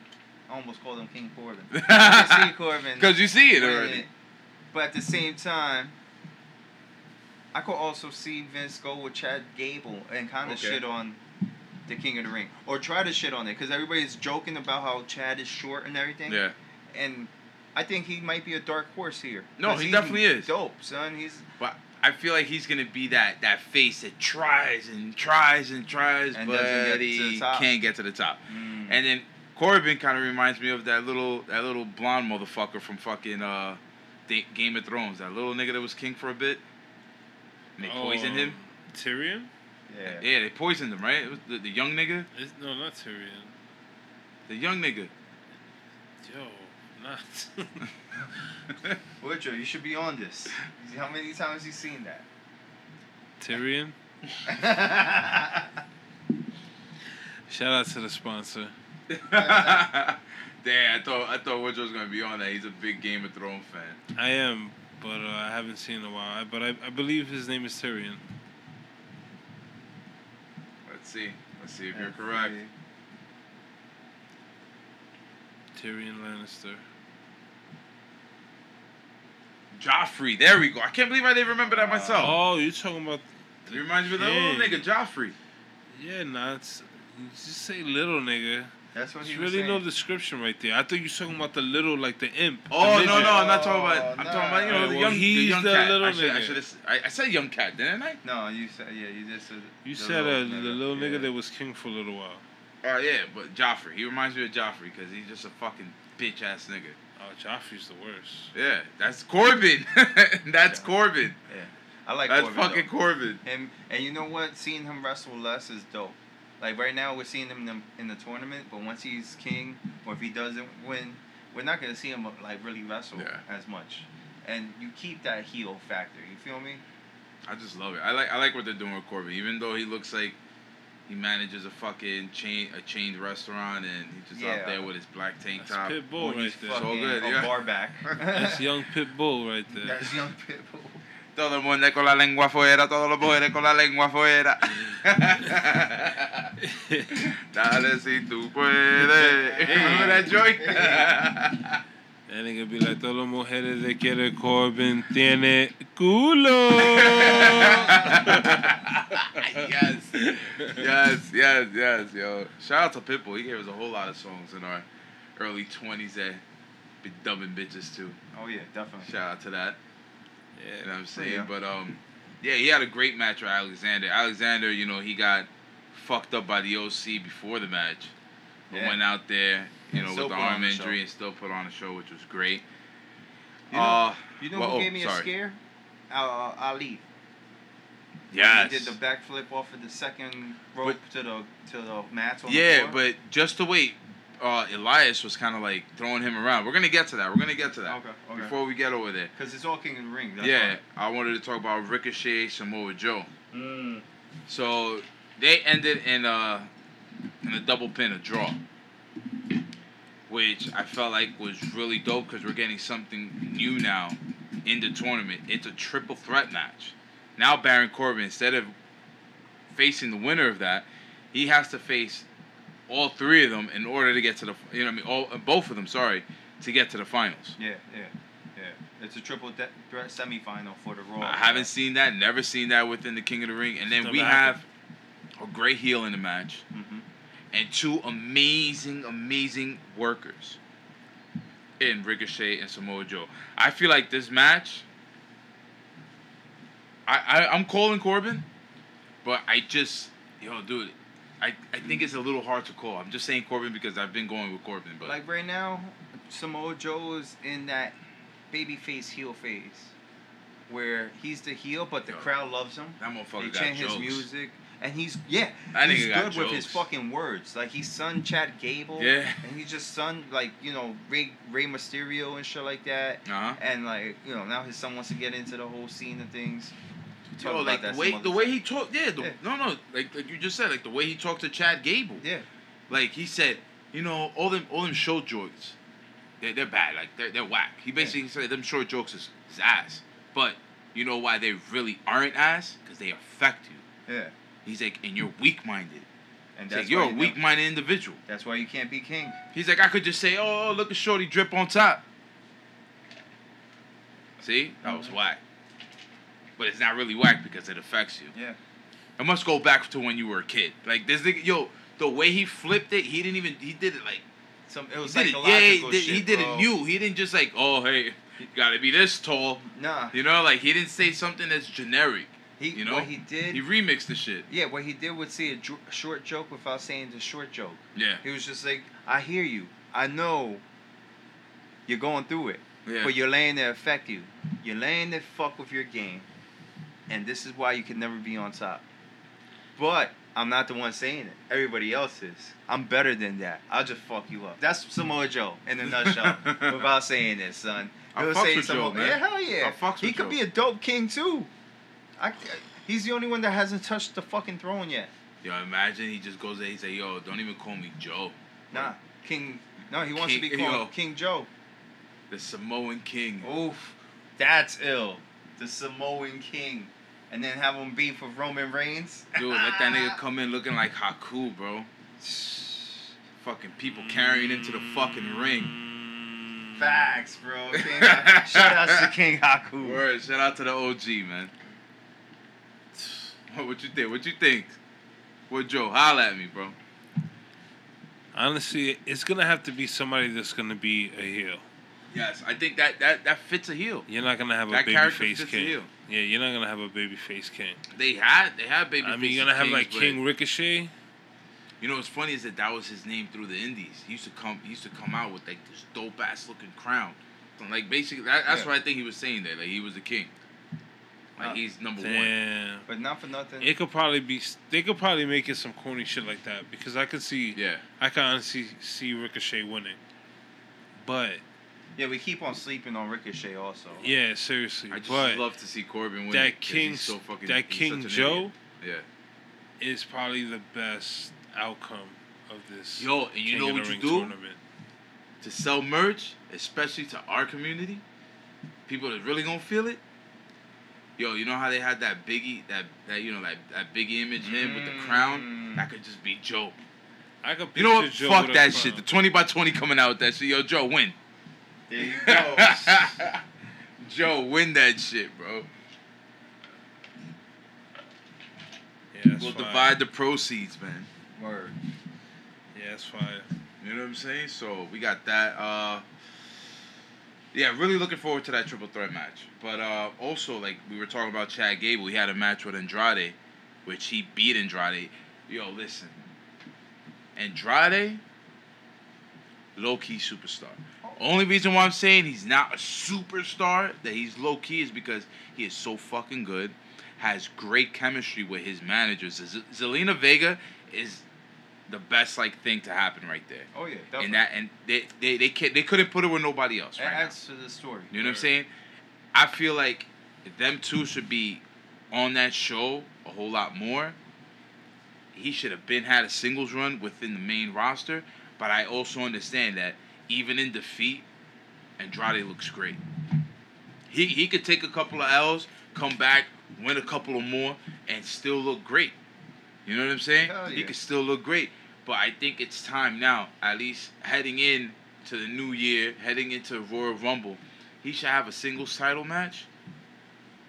Speaker 3: I almost called him King Corbin. I could see Corbin.
Speaker 5: Because you see it already.
Speaker 3: it. But at the same time, I could also see Vince go with Chad Gable and kind of
Speaker 5: Okay.
Speaker 3: shit on the King of the Ring, or try to shit on it, because everybody's joking about how Chad is short and everything.
Speaker 5: Yeah.
Speaker 3: And I think he might be a dark horse here.
Speaker 5: No, he definitely is.
Speaker 3: Dope, son. He's
Speaker 5: But I feel like he's gonna be that that face that tries and tries and tries,
Speaker 3: And
Speaker 5: but
Speaker 3: doesn't get to
Speaker 5: he can't get to the top.
Speaker 3: Mm.
Speaker 5: And then Corbin kind of reminds me of that little that little blonde motherfucker from fucking uh, Game of Thrones. That little nigga that was king for a bit. And they oh, poisoned him.
Speaker 6: Tyrion?
Speaker 3: yeah.
Speaker 5: Yeah, they poisoned him, right? It was the, the young nigga.
Speaker 6: Is, no, not Tyrion.
Speaker 5: The young nigga.
Speaker 6: Yo, not.
Speaker 3: Woodrow, you should be on this. How many times you seen that?
Speaker 6: Tyrion? Shout out to the sponsor.
Speaker 5: Damn, I thought I thought Woodrow was gonna be on that. He's a big Game of Thrones fan.
Speaker 6: I am, but uh, I haven't seen in a while. I, but I, I believe his name is Tyrion.
Speaker 5: Let's see. Let's see if you're correct.
Speaker 6: Tyrion Lannister.
Speaker 5: Joffrey. There we go. I can't believe I didn't remember that myself.
Speaker 6: Oh, you're talking about.
Speaker 5: It reminds me of that little nigga, Joffrey.
Speaker 6: Yeah, nah, it's, you just say little nigga.
Speaker 3: That's what he
Speaker 6: There's
Speaker 3: was
Speaker 6: really no
Speaker 3: saying.
Speaker 6: description right there. I thought you're talking about the little, like the imp. the
Speaker 5: Oh no no, I'm not talking about. I'm
Speaker 3: nah.
Speaker 5: talking about you know
Speaker 6: Alright,
Speaker 5: the
Speaker 6: well,
Speaker 5: young, the
Speaker 6: he's
Speaker 5: young
Speaker 6: the
Speaker 5: cat.
Speaker 6: little
Speaker 5: I, should, I,
Speaker 6: nigga.
Speaker 5: should have, I, I said young cat, didn't I?
Speaker 3: No, you said yeah. You just said.
Speaker 6: You
Speaker 3: the
Speaker 6: said uh,
Speaker 3: little
Speaker 6: the
Speaker 3: nigga,
Speaker 6: little nigga
Speaker 3: yeah.
Speaker 6: that was king for a little while.
Speaker 5: Oh yeah, but Joffrey. He reminds me of Joffrey because he's just a fucking bitch ass nigga.
Speaker 6: Oh, Joffrey's the worst.
Speaker 5: Yeah, that's Corbin. that's Corbin. Yeah.
Speaker 3: I like
Speaker 5: That's
Speaker 3: Corbin,
Speaker 5: fucking
Speaker 3: though.
Speaker 5: Corbin.
Speaker 3: And and you know what? Seeing him wrestle less is dope. Like right now, we're seeing him in the, in the tournament, but once he's king, or if he doesn't win, we're not gonna see him like really wrestle
Speaker 5: Yeah.
Speaker 3: as much. And you keep that heel factor. You feel me?
Speaker 5: I just love it. I like I like what they're doing with Corbin, even though he looks like he manages a fucking chain a chained restaurant and he's just out there with his black tank
Speaker 6: That's
Speaker 5: top.
Speaker 6: Pitbull
Speaker 3: Or he's
Speaker 6: right there.
Speaker 5: So good,
Speaker 3: a
Speaker 5: yeah.
Speaker 3: bar back.
Speaker 6: That's young Pitbull right there.
Speaker 3: That's young Pitbull.
Speaker 5: Todo el mundo con la lengua afuera, todos los mujeres con la lengua afuera. Dale si tú puedes. Remember that joint?
Speaker 6: And it could be like, todas las mujeres de quiere Corbin tiene culo.
Speaker 5: yes, yes, yes, yes, yo. Shout out to Pitbull. He gave us a whole lot of songs in our early 20s that be dubbing bitches too.
Speaker 3: Oh yeah, definitely.
Speaker 5: Shout out to that.
Speaker 6: Yeah.
Speaker 5: You know what I'm saying?
Speaker 3: Yeah.
Speaker 5: But um, yeah, he had a great match with Alexander. Alexander, you know, he got fucked up by the OC before the match, but
Speaker 3: Yeah.
Speaker 5: went out there, you know, with the arm injury
Speaker 3: show.
Speaker 5: and still put on a show, which was great.
Speaker 3: You know,
Speaker 5: uh,
Speaker 3: you know
Speaker 5: well,
Speaker 3: who
Speaker 5: oh,
Speaker 3: gave me
Speaker 5: sorry.
Speaker 3: a scare? Uh, Ali.
Speaker 5: Yes.
Speaker 3: He did the backflip off of the second rope to the to the mats on the
Speaker 5: Yeah,
Speaker 3: floor.
Speaker 5: but just to wait, uh, Elias was kind of like throwing him around. We're gonna get to that. We're gonna get to that
Speaker 3: Okay, okay.
Speaker 5: before we get over there.
Speaker 3: Because it's all King of the Ring. That's
Speaker 5: yeah, I wanted to talk about Ricochet, Samoa Joe.
Speaker 3: why. Mm.
Speaker 5: So they ended in a in a double pin, a draw, which I felt like was really dope because we're getting something new now in the tournament. It's a triple threat match. Now Baron Corbin, instead of facing the winner of that, he has to face all three of them in order to get to the you know what I mean all uh, both of them sorry to get to the finals.
Speaker 3: Yeah, yeah, yeah. It's a triple de- threat semifinal for the Raw.
Speaker 5: I haven't seen that. Never seen that within the King of the Ring. And then
Speaker 6: Never
Speaker 5: we have a great heel in the match
Speaker 3: hmm
Speaker 5: and two amazing, amazing workers in Ricochet and Samoa Joe. I feel like this match. I, I I'm calling Corbin, but I just yo dude, I I think it's a little hard to call. I'm just saying Corbin because I've been going with Corbin, but
Speaker 3: Like right now, Samoa Joe is in that babyface heel phase, where he's the heel, but the
Speaker 5: Yo,
Speaker 3: crowd loves him.
Speaker 5: that
Speaker 3: They
Speaker 5: motherfucker got
Speaker 3: chant
Speaker 5: jokes.
Speaker 3: his music, and he's yeah,
Speaker 5: That
Speaker 3: he's good with his fucking words. Like he's son Chad Gable,
Speaker 5: Yeah.
Speaker 3: and he's just son like you know Rey Rey Mysterio and shit like that.
Speaker 5: Uh huh.
Speaker 3: And like you know now his son wants to get into the whole scene of things.
Speaker 5: Yo, like
Speaker 3: that
Speaker 5: the way the way he talked, yeah, the,
Speaker 3: Yeah.
Speaker 5: no, no, like like you just said, like the way he talked to Chad Gable,
Speaker 3: yeah
Speaker 5: like he said, you know, all them all them short jokes, they're, they're bad, like they're, they're whack. He basically said them short jokes is, is ass, but you know why they really aren't ass? Because they affect you.
Speaker 3: yeah,
Speaker 5: He's like, and you're weak minded.
Speaker 3: and
Speaker 5: He's
Speaker 3: that's
Speaker 5: like, you're a weak minded individual.
Speaker 3: That's why you can't be king.
Speaker 5: He's like, I could just say, oh, look at Shorty drip on top. See, that was
Speaker 3: Mhm.
Speaker 5: whack. But it's not really whack because it affects you.
Speaker 3: Yeah.
Speaker 5: It must go back to when you were a kid. Like this nigga, yo, the way he flipped it, he didn't even. He did it like.
Speaker 3: Some it was
Speaker 5: he did it,
Speaker 3: psychological
Speaker 5: yeah, he did,
Speaker 3: shit,
Speaker 5: he did it new. He didn't just like, oh hey, gotta be this tall.
Speaker 3: Nah,
Speaker 5: You know, like he didn't say something that's generic.
Speaker 3: He
Speaker 5: You know,
Speaker 3: what he did.
Speaker 5: He remixed the shit.
Speaker 3: yeah, what he did was say a short joke without saying the short joke.
Speaker 5: Yeah,
Speaker 3: He was just like, "I hear you. I know you're going through it,
Speaker 5: yeah.
Speaker 3: but you're laying there affect you. You're laying there fuck with your game, and this is why you can never be on top. But I'm not the one saying it. Everybody else is. I'm better than that. I'll just fuck you up. That's Samoa Joe in a nutshell. without saying it, son.
Speaker 5: I
Speaker 3: He'll
Speaker 5: fucks
Speaker 3: say
Speaker 5: with Joe, man.
Speaker 3: Yeah, hell yeah.
Speaker 5: I fucks
Speaker 3: he
Speaker 5: with
Speaker 3: could
Speaker 5: Joe.
Speaker 3: be a dope king too. I, he's the only one that hasn't touched the fucking throne yet.
Speaker 5: Yo, imagine he just goes there. He say, yo, don't even call me Joe.
Speaker 3: Nah, King. No, he wants to be called
Speaker 5: yo.
Speaker 3: King Joe.
Speaker 5: The Samoan King.
Speaker 3: Oof, that's ill. The Samoan King, and then have him beef with Roman Reigns.
Speaker 5: Dude, let that nigga come in looking like Haku, bro. Fucking people mm. carrying into the fucking ring.
Speaker 3: Facts, bro. King, shout out to King Haku.
Speaker 5: Word, shout out to the OG, man. What, you think? What you think? What Joe? Holla at me, bro.
Speaker 6: Honestly, it's gonna have to be somebody that's gonna be a heel.
Speaker 5: Yes, I think that that that fits a heel.
Speaker 6: You're not gonna have a baby face
Speaker 5: fits a
Speaker 6: king.
Speaker 5: heel.
Speaker 6: Yeah, you're not gonna have a baby face king.
Speaker 5: They had they had baby.
Speaker 6: I mean, you're gonna have
Speaker 5: kings,
Speaker 6: like King Ricochet.
Speaker 5: You know what's funny is that that was his name through the Indies. He used to come. He used to come out with like this dope ass looking crown. Like basically, that, that's
Speaker 3: Yeah.
Speaker 5: what I think he was saying there. Like he was the king. Like
Speaker 3: Uh,
Speaker 5: he's number one.
Speaker 6: Damn.
Speaker 3: But not for nothing.
Speaker 6: It could probably be. They could probably make it some corny shit like that because I could see.
Speaker 5: Yeah.
Speaker 6: I can honestly see Ricochet winning. But
Speaker 3: yeah, we keep on sleeping on Ricochet also.
Speaker 6: yeah, seriously.
Speaker 5: I just
Speaker 6: but
Speaker 5: love to see Corbin win.
Speaker 6: that
Speaker 5: 'cause
Speaker 6: King,
Speaker 5: so fucking,
Speaker 6: that King Joe
Speaker 5: idiot.
Speaker 6: is probably the best outcome of this.
Speaker 5: Yo, and you
Speaker 6: King
Speaker 5: know
Speaker 6: of the
Speaker 5: what you do
Speaker 6: Tournament.
Speaker 5: to sell merch, especially to our community, people that really gonna feel it. Yo, you know how they had that Biggie, that that you know that that Biggie image him with the crown.
Speaker 3: Mm.
Speaker 5: That could just be Joe.
Speaker 6: I could
Speaker 5: You know what?
Speaker 6: Joe
Speaker 5: Fuck that shit. The twenty by twenty coming out with that shit. Yo, Joe, win.
Speaker 3: There you go.
Speaker 5: Joe, win that shit, bro.
Speaker 6: Yeah, that's
Speaker 5: we'll
Speaker 6: fire.
Speaker 5: divide the proceeds, man.
Speaker 3: Word.
Speaker 6: Yeah, that's fire.
Speaker 5: You know what I'm saying? So we got that. Uh, yeah, really looking forward to that triple threat match. But uh, also, like we were talking about Chad Gable, he had a match with Andrade, which he beat Andrade. Yo, listen, Andrade, low key superstar. Only reason why I'm saying he's not a superstar, that he's low key, is because he is so fucking good, has great chemistry with his managers. Z- Zelina Vega is the best like thing to happen right there.
Speaker 3: Oh yeah, definitely.
Speaker 5: And that and they they they can't, they couldn't put it with nobody else right now.
Speaker 3: adds to the story.
Speaker 5: You know what I'm saying? I feel like them two should be on that show a whole lot more. He should have been had a singles run within the main roster, but I also understand that even in defeat, Andrade looks great. He he could take a couple of L's, come back, win a couple of more, and still look great. You know what I'm saying?
Speaker 3: Hell
Speaker 5: He could still look great. But I think it's time now, at least heading in to the new year, heading into Royal Rumble, he should have a singles title match.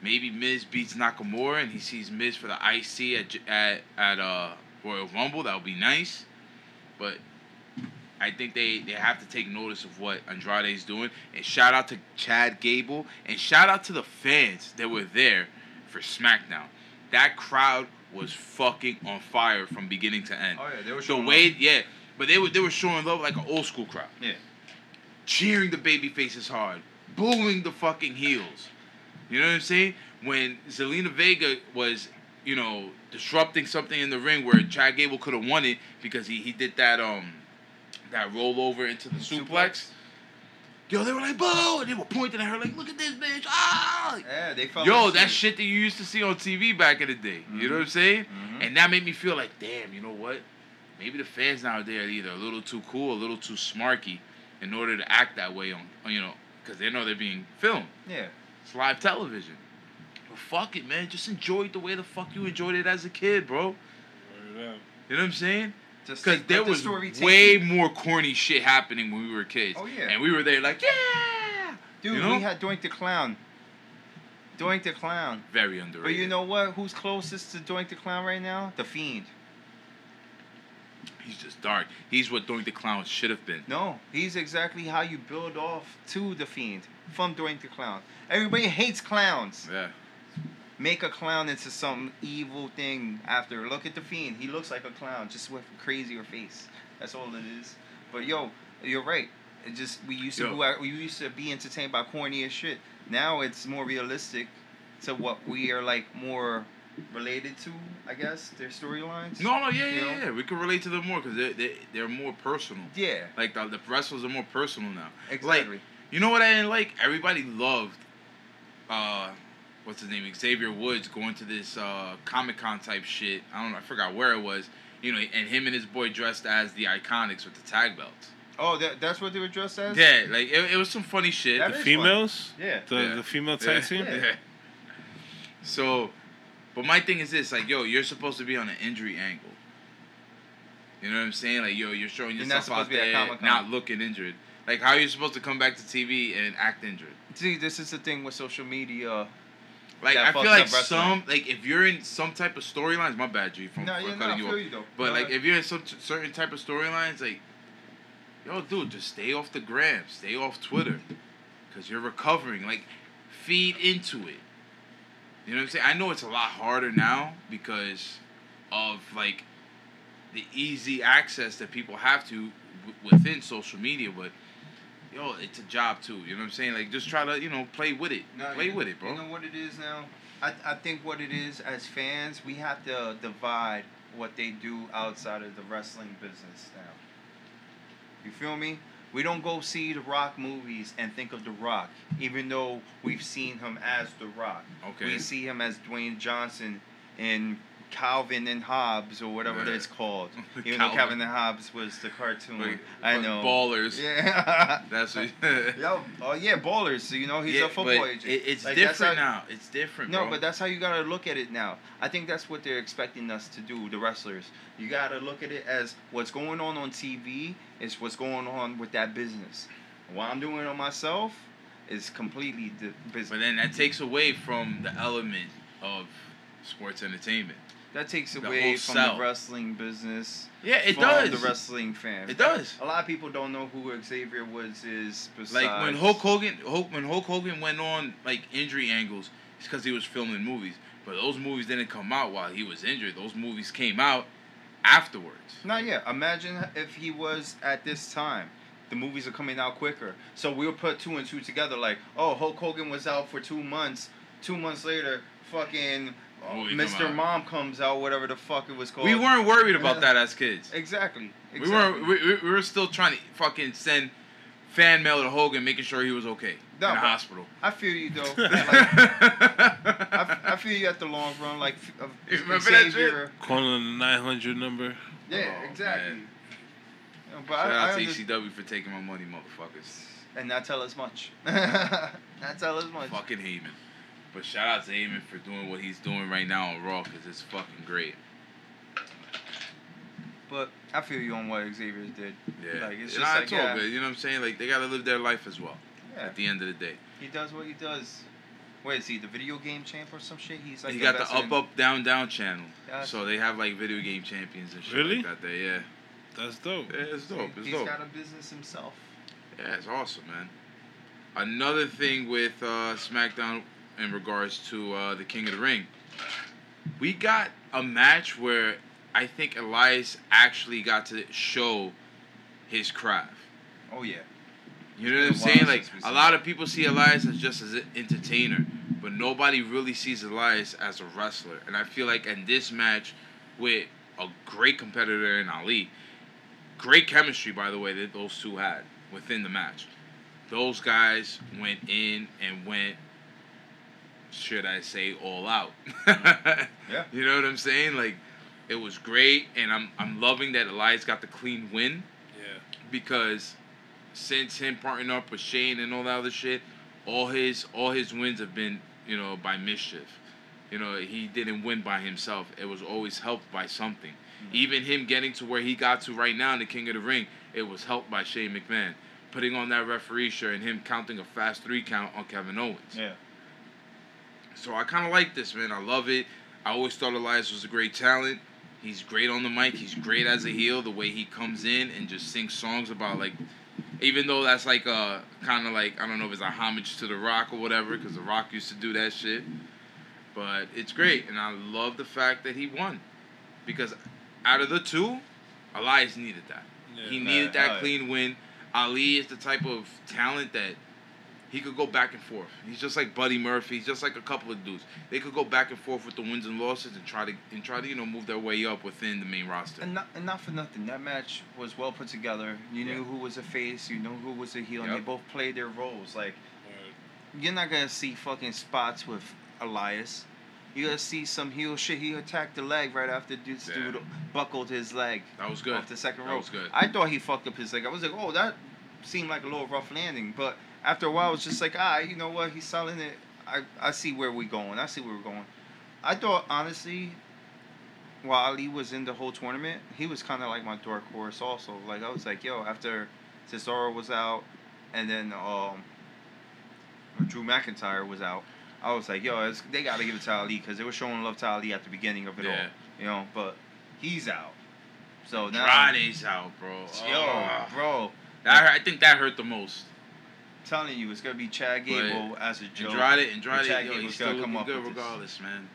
Speaker 5: Maybe Miz beats Nakamura and he sees Miz for the IC at at at uh Royal Rumble. That would be nice, but I think they they have to take notice of what Andrade is doing. And shout out to Chad Gable and shout out to the fans that were there for SmackDown. That crowd was fucking on fire from beginning to end.
Speaker 3: Oh yeah, they were
Speaker 5: The
Speaker 3: showing
Speaker 5: way,
Speaker 3: love.
Speaker 5: yeah, but they were they were showing love like an old school crowd,
Speaker 3: Yeah.
Speaker 5: cheering the baby faces hard, booing the fucking heels. You know what I'm saying? When Zelina Vega was, you know, disrupting something in the ring where Chad Gable could have won it because he, he did that um that rollover into the suplex. Yo, they were like, "Bo," And they were pointing at her like, look at this bitch! Ah!
Speaker 3: Yeah, they felt.
Speaker 5: Yo,
Speaker 3: into
Speaker 5: that
Speaker 3: it.
Speaker 5: shit that you used to see on TV back in the day. You know what I'm saying?
Speaker 3: Mhm.
Speaker 5: And that made me feel like, damn, you know what? Maybe the fans nowadays are either a little too cool, a little too smarky, in order to act that way on, on you know, because they know they're being filmed.
Speaker 3: Yeah.
Speaker 5: It's live television. But fuck it, man. Just enjoy it the way the fuck you enjoyed it as a kid, bro.
Speaker 6: Word.
Speaker 5: You know what I'm saying? Because there
Speaker 3: the
Speaker 5: was
Speaker 3: story
Speaker 5: way more corny shit happening when we were kids.
Speaker 3: Oh, yeah.
Speaker 5: And we were there like, yeah!
Speaker 3: Dude,
Speaker 5: you know?
Speaker 3: we had Doink the Clown. Doink the Clown.
Speaker 5: Very underrated.
Speaker 3: But you know what? Who's closest to Doink the Clown right now? The Fiend.
Speaker 5: He's just dark. He's what Doink the Clown should have been.
Speaker 3: No, he's exactly how you build off to the Fiend from Doink the Clown. Everybody hates clowns.
Speaker 5: Yeah.
Speaker 3: Make a clown into some evil thing after. Look at the Fiend. He looks like a clown, just with a crazier face. That's all it is. But yo, you're right. It just we used to
Speaker 5: Yo.
Speaker 3: we used to be entertained by corny as shit. Now it's more realistic to what we are like more related to. I guess their storylines.
Speaker 5: No, no, yeah, yeah,
Speaker 3: know?
Speaker 5: yeah. We can relate to them more because they're, they they're more personal.
Speaker 3: Yeah.
Speaker 5: Like the, the wrestlers are more personal now.
Speaker 3: Exactly.
Speaker 5: Like, you know what I didn't like? Everybody loved, uh, what's his name? Xavier Woods going to this uh, Comic Con type shit. I don't know. I forgot where it was. You know, and him and his boy dressed as the Iconics with the tag belts.
Speaker 3: oh, that, that's what they were dressed as.
Speaker 5: Yeah, like it, it was some funny shit.
Speaker 3: That
Speaker 6: The
Speaker 3: is
Speaker 6: females?
Speaker 3: Yeah.
Speaker 6: The,
Speaker 5: Yeah.
Speaker 6: the female
Speaker 5: Yeah.
Speaker 6: tag team?
Speaker 3: Yeah.
Speaker 5: So, but my thing is this: like, yo, you're supposed to be on an injury angle. You know what I'm saying? Like, yo, you're showing
Speaker 3: You're
Speaker 5: yourself out
Speaker 3: to be at
Speaker 5: there, not looking injured. Like, how are you supposed to come back to TV and act injured?
Speaker 3: See, this is the thing with social media.
Speaker 5: Like, I feel like some, like, if you're in some type of storylines, my bad, G, from
Speaker 3: No,
Speaker 5: for
Speaker 3: yeah, no,
Speaker 5: cutting
Speaker 3: I
Speaker 5: you
Speaker 3: feel
Speaker 5: off.
Speaker 3: you though.
Speaker 5: But
Speaker 3: Go
Speaker 5: like,
Speaker 3: ahead.
Speaker 5: if you're in some t- certain type of storylines, like, yo, dude, just stay off the gram, stay off Twitter, cause you're recovering. Like, feed into it. You know what I'm saying? I know it's a lot harder now because of like the easy access that people have to w- within social media, but. Yo, it's a job too. You know what I'm saying? Like, just try to, you know, play with it.
Speaker 3: No,
Speaker 5: play
Speaker 3: you-
Speaker 5: with it, bro.
Speaker 3: You know what it is now? I, I think what it is as fans, we have to divide what they do outside of the wrestling business now. You feel me? We don't go see the Rock movies and think of the Rock, even though we've seen him as the Rock.
Speaker 5: Okay.
Speaker 3: We see him as Dwayne Johnson in Calvin and Hobbes or whatever
Speaker 5: Yeah.
Speaker 3: it's called. Even though
Speaker 5: Calvin.
Speaker 3: Calvin and Hobbes was the cartoon.
Speaker 5: Like,
Speaker 3: I know.
Speaker 5: Ballers.
Speaker 3: Yeah.
Speaker 5: That's what.
Speaker 3: Yo, oh yeah, ballers. So you know he's
Speaker 5: Yeah,
Speaker 3: a football agent.
Speaker 5: It, it's
Speaker 3: Like,
Speaker 5: different
Speaker 3: how-
Speaker 5: now. It's different.
Speaker 3: No,
Speaker 5: bro.
Speaker 3: but that's how you gotta look at it now. I think that's what they're expecting us to do, the wrestlers. You gotta look at it as what's going on on TV is what's going on with that business. What I'm doing on myself is completely the business.
Speaker 5: But then that takes away from the element of sports entertainment.
Speaker 3: That takes
Speaker 5: the
Speaker 3: away from
Speaker 5: sell.
Speaker 3: the wrestling business.
Speaker 5: Yeah, it
Speaker 3: from
Speaker 5: does.
Speaker 3: The wrestling fans.
Speaker 5: It does.
Speaker 3: A lot of people don't know who Xavier Woods is. Besides,
Speaker 5: Like when Hulk Hogan, Hulk, when Hulk Hogan went on like injury angles, it's because he was filming movies. But those movies didn't come out while he was injured. Those movies came out afterwards.
Speaker 3: Not yet. Imagine if he was at this time. The movies are coming out quicker. So we'll put two and two together like, oh, Hulk Hogan was out for two months. Two months later, fucking
Speaker 5: Movie
Speaker 3: Mr.
Speaker 5: out.
Speaker 3: Mom comes out, whatever the fuck it was called.
Speaker 5: We weren't worried about that as kids.
Speaker 3: Exactly.
Speaker 5: We weren't. We, we, we were still trying to fucking send fan mail to Hogan, making sure he was okay
Speaker 3: No,
Speaker 5: in the hospital.
Speaker 3: I feel you, though. Like, I, I feel you at the long run. Like, of
Speaker 5: You remember that shit?
Speaker 6: Calling the 900 number.
Speaker 3: Yeah,
Speaker 5: Oh,
Speaker 3: exactly.
Speaker 5: man.
Speaker 3: But
Speaker 5: Shout
Speaker 3: I, I
Speaker 5: out to
Speaker 3: understand-
Speaker 5: ECW for taking my money, motherfuckers.
Speaker 3: and not tell us much. not tell us much.
Speaker 5: Fucking Heyman. But shout out to Heyman for doing what he's doing right now on Raw because it's fucking great.
Speaker 3: But I feel you on what Xavier did.
Speaker 5: Yeah.
Speaker 3: Like, it's
Speaker 5: Nah,
Speaker 3: just like,
Speaker 5: it's all
Speaker 3: yeah.
Speaker 5: good. You know what I'm saying? Like, they got to live their life as well.
Speaker 3: Yeah.
Speaker 5: At the end of the day,
Speaker 3: He does what he does. Wait, is he the video game champ or some shit? He's like
Speaker 5: he got the up
Speaker 3: in-
Speaker 5: up down down channel,
Speaker 3: Gotcha.
Speaker 5: so they have like video game champions and shit
Speaker 6: Really?
Speaker 5: like that. There, yeah,
Speaker 6: That's dope.
Speaker 5: yeah, it's dope. It's
Speaker 3: He's
Speaker 5: dope.
Speaker 3: got a business himself.
Speaker 5: Yeah, it's awesome, man. Another thing with uh, SmackDown in regards to uh, the King of the Ring, we got a match where I think Elias actually got to show his craft.
Speaker 3: Oh yeah.
Speaker 5: You know what I'm
Speaker 3: been a while
Speaker 5: saying? Like a lot of people see Elias as just as an entertainer, but nobody really sees Elias as a wrestler. And I feel like in this match, with a great competitor in Ali, great chemistry by the way that those two had within the match. Those guys went in and went, should I say, all out.
Speaker 3: Yeah.
Speaker 5: You know what I'm saying? Like, it was great, and I'm I'm loving that Elias got the clean win
Speaker 6: Yeah.
Speaker 5: because since him partnering up with Shane and all that other shit, all his all his wins have been you know by mischief. You know he didn't win by himself. It was always helped by something. Mm-hmm. Even him getting to where he got to right now in the King of the Ring, it was helped by Shane McMahon putting on that referee shirt and him counting a fast three count on Kevin Owens.
Speaker 3: Yeah.
Speaker 5: So I kind of like this, man. I love it. I always thought Elias was a great talent. He's great on the mic. He's great as a heel. The way he comes in and just sings songs about like, even though that's like uh, a kind of like I don't know if it's a homage to The Rock or whatever, because The Rock used to do that shit. But it's great, and I love the fact that he won, because out of the two, Elias needed that.
Speaker 6: Yeah.
Speaker 5: He needed that
Speaker 3: yeah.
Speaker 5: clean win. Ali is the type of talent that he could go back and forth. He's just like Buddy Murphy. He's just like a couple of dudes. They could go back and forth with the wins and losses and try to and try to you know move their way up within the main roster.
Speaker 3: And not, and not for nothing, that match was well put together. You knew
Speaker 5: Yeah.
Speaker 3: who was a face, you knew who was a heel, and
Speaker 5: Yep.
Speaker 3: they both played their roles. Like
Speaker 6: Word.
Speaker 3: you're not gonna see fucking spots with Elias. You're gonna see some heel shit. He attacked the leg right after this
Speaker 5: Yeah.
Speaker 3: dude buckled his leg
Speaker 5: That was good.
Speaker 3: off the second
Speaker 5: That was good.
Speaker 3: I thought he fucked up his leg. I was like, oh, that seemed like a little rough landing. But after a while, it's just like, ah, you know what? He's selling it. I, I see where we're going. I see where we're going. I thought, honestly, while Ali was in the whole tournament, he was kind of like my dark horse also. Like, I was like, yo, after Cesaro was out and then um, Drew McIntyre was out, I was like, yo, it's, they got to give it to Ali because they were showing love to Ali at the beginning of it
Speaker 5: Yeah.
Speaker 3: all. You know, but he's out. So now.
Speaker 5: Andrade's out, bro.
Speaker 3: Yo,
Speaker 5: Oh.
Speaker 3: bro,
Speaker 5: That I think that hurt the most.
Speaker 3: Telling you, it's gonna be Chad Gable as a joke.
Speaker 5: Andrade, Andrade,
Speaker 3: Chad
Speaker 5: yo,
Speaker 3: Gable's
Speaker 5: he's still
Speaker 3: gotta come
Speaker 5: looking
Speaker 3: up
Speaker 5: good
Speaker 3: with this.
Speaker 5: regardless, man.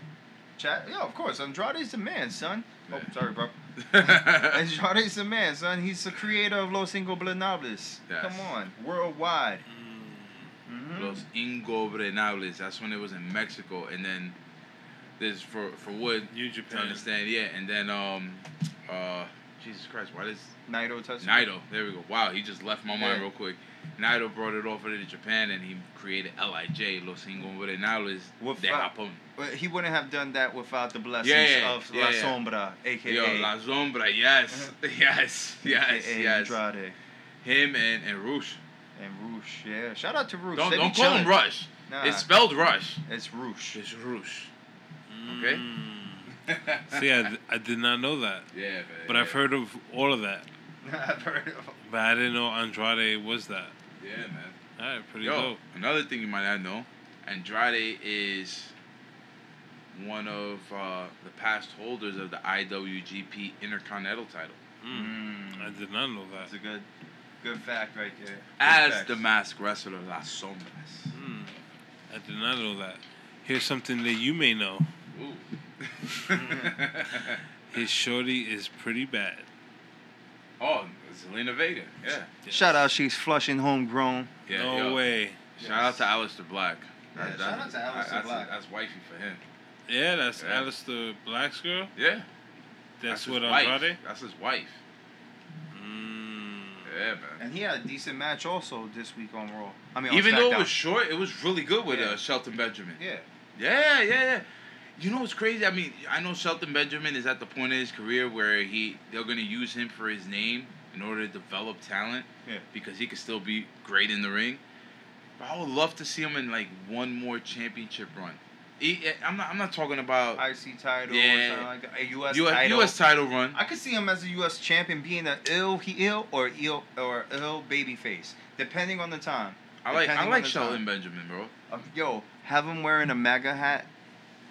Speaker 3: Chad, yeah, of course. Andrade's the man, son.
Speaker 5: Yeah.
Speaker 3: Oh, sorry, bro. Andrade's the man, son. He's the creator of Los Ingobernables.
Speaker 5: Yes.
Speaker 3: Come on, worldwide.
Speaker 6: Mm.
Speaker 3: Mhm.
Speaker 5: Los Ingobernables. That's when it was in Mexico, and then this for for Wood
Speaker 6: New Japan.
Speaker 5: to
Speaker 6: Japan.
Speaker 5: understand. Yeah, and then um, uh, Jesus Christ, why does
Speaker 3: Naito touched
Speaker 5: Naito? There we go. Wow, he just left my mind
Speaker 3: Yeah.
Speaker 5: real quick. Naito brought it over to Japan, and he created Lij, Los Ingobernables
Speaker 3: With
Speaker 5: de Japón.
Speaker 3: But he wouldn't have done that without the blessings
Speaker 5: Yeah, yeah,
Speaker 3: of
Speaker 5: yeah,
Speaker 3: La
Speaker 5: yeah.
Speaker 3: Sombra, aka,
Speaker 5: Yo, La Sombra, yes, yes, yes,
Speaker 3: AKA
Speaker 5: yes.
Speaker 3: Andrade
Speaker 5: Him and and Roosh.
Speaker 3: and Roosh. Yeah, shout out to Roosh.
Speaker 5: Don't
Speaker 3: They
Speaker 5: don't call him. Rush.
Speaker 3: Nah,
Speaker 5: It's spelled Rush.
Speaker 3: it's Roosh.
Speaker 5: It's Roosh. Okay.
Speaker 6: Mm. See, I, I did not know that,
Speaker 5: Yeah, man.
Speaker 6: but I've heard of all of that.
Speaker 3: I've heard of
Speaker 6: But I didn't know Andrade was that.
Speaker 5: Yeah, man.
Speaker 6: All right, pretty
Speaker 5: Yo,
Speaker 6: dope.
Speaker 5: another thing you might not know, Andrade is one of uh, the past holders of the IWGP Intercontinental title.
Speaker 6: Mm.
Speaker 3: Mm.
Speaker 6: I did not know that.
Speaker 3: That's a good, good fact right there. Good
Speaker 5: As
Speaker 3: facts.
Speaker 5: the masked wrestler Las Sombras.
Speaker 6: Mm. I did not know that. Here's something that you may know.
Speaker 5: Ooh.
Speaker 6: His shorty is pretty bad.
Speaker 5: oh, Zelina Vega. Yeah.
Speaker 3: Shout out, she's flushing homegrown.
Speaker 5: yeah
Speaker 6: no
Speaker 5: yo.
Speaker 6: way.
Speaker 5: Shout out to Aleister Black.
Speaker 3: Yeah,
Speaker 5: That-
Speaker 3: shout out to
Speaker 5: that-
Speaker 3: Aleister
Speaker 5: that's,
Speaker 3: Black.
Speaker 5: That's wifey for him.
Speaker 6: Yeah, that's
Speaker 5: Yeah.
Speaker 6: Aleister Black's girl.
Speaker 5: Yeah.
Speaker 6: That's,
Speaker 5: his
Speaker 6: what
Speaker 5: wife.
Speaker 6: Andrade.
Speaker 5: That's his wife.
Speaker 6: Mm.
Speaker 5: Yeah, man.
Speaker 3: And he had a decent match also this week on Raw. I mean, on
Speaker 5: Even though it was short, it was really good with
Speaker 3: Yeah.
Speaker 5: uh, Shelton Benjamin.
Speaker 3: yeah,
Speaker 5: Yeah, yeah, yeah. You know what's crazy? I mean, I know Shelton Benjamin is at the point in his career where he they're gonna use him for his name in order to develop talent.
Speaker 3: Yeah.
Speaker 5: Because he could still be great in the ring. But I would love to see him in like one more championship run. He, I'm not. I'm not talking about
Speaker 3: IC title
Speaker 5: Yeah.
Speaker 3: like. A US,
Speaker 5: U.S.
Speaker 3: title.
Speaker 5: U.S. title run.
Speaker 3: I could see him as a U.S. champion, being an ill he ill or ill or ill baby face, depending on the time.
Speaker 5: I like I like Shelton. Benjamin, bro.
Speaker 3: Uh, Yo, have him wearing a MAGA hat,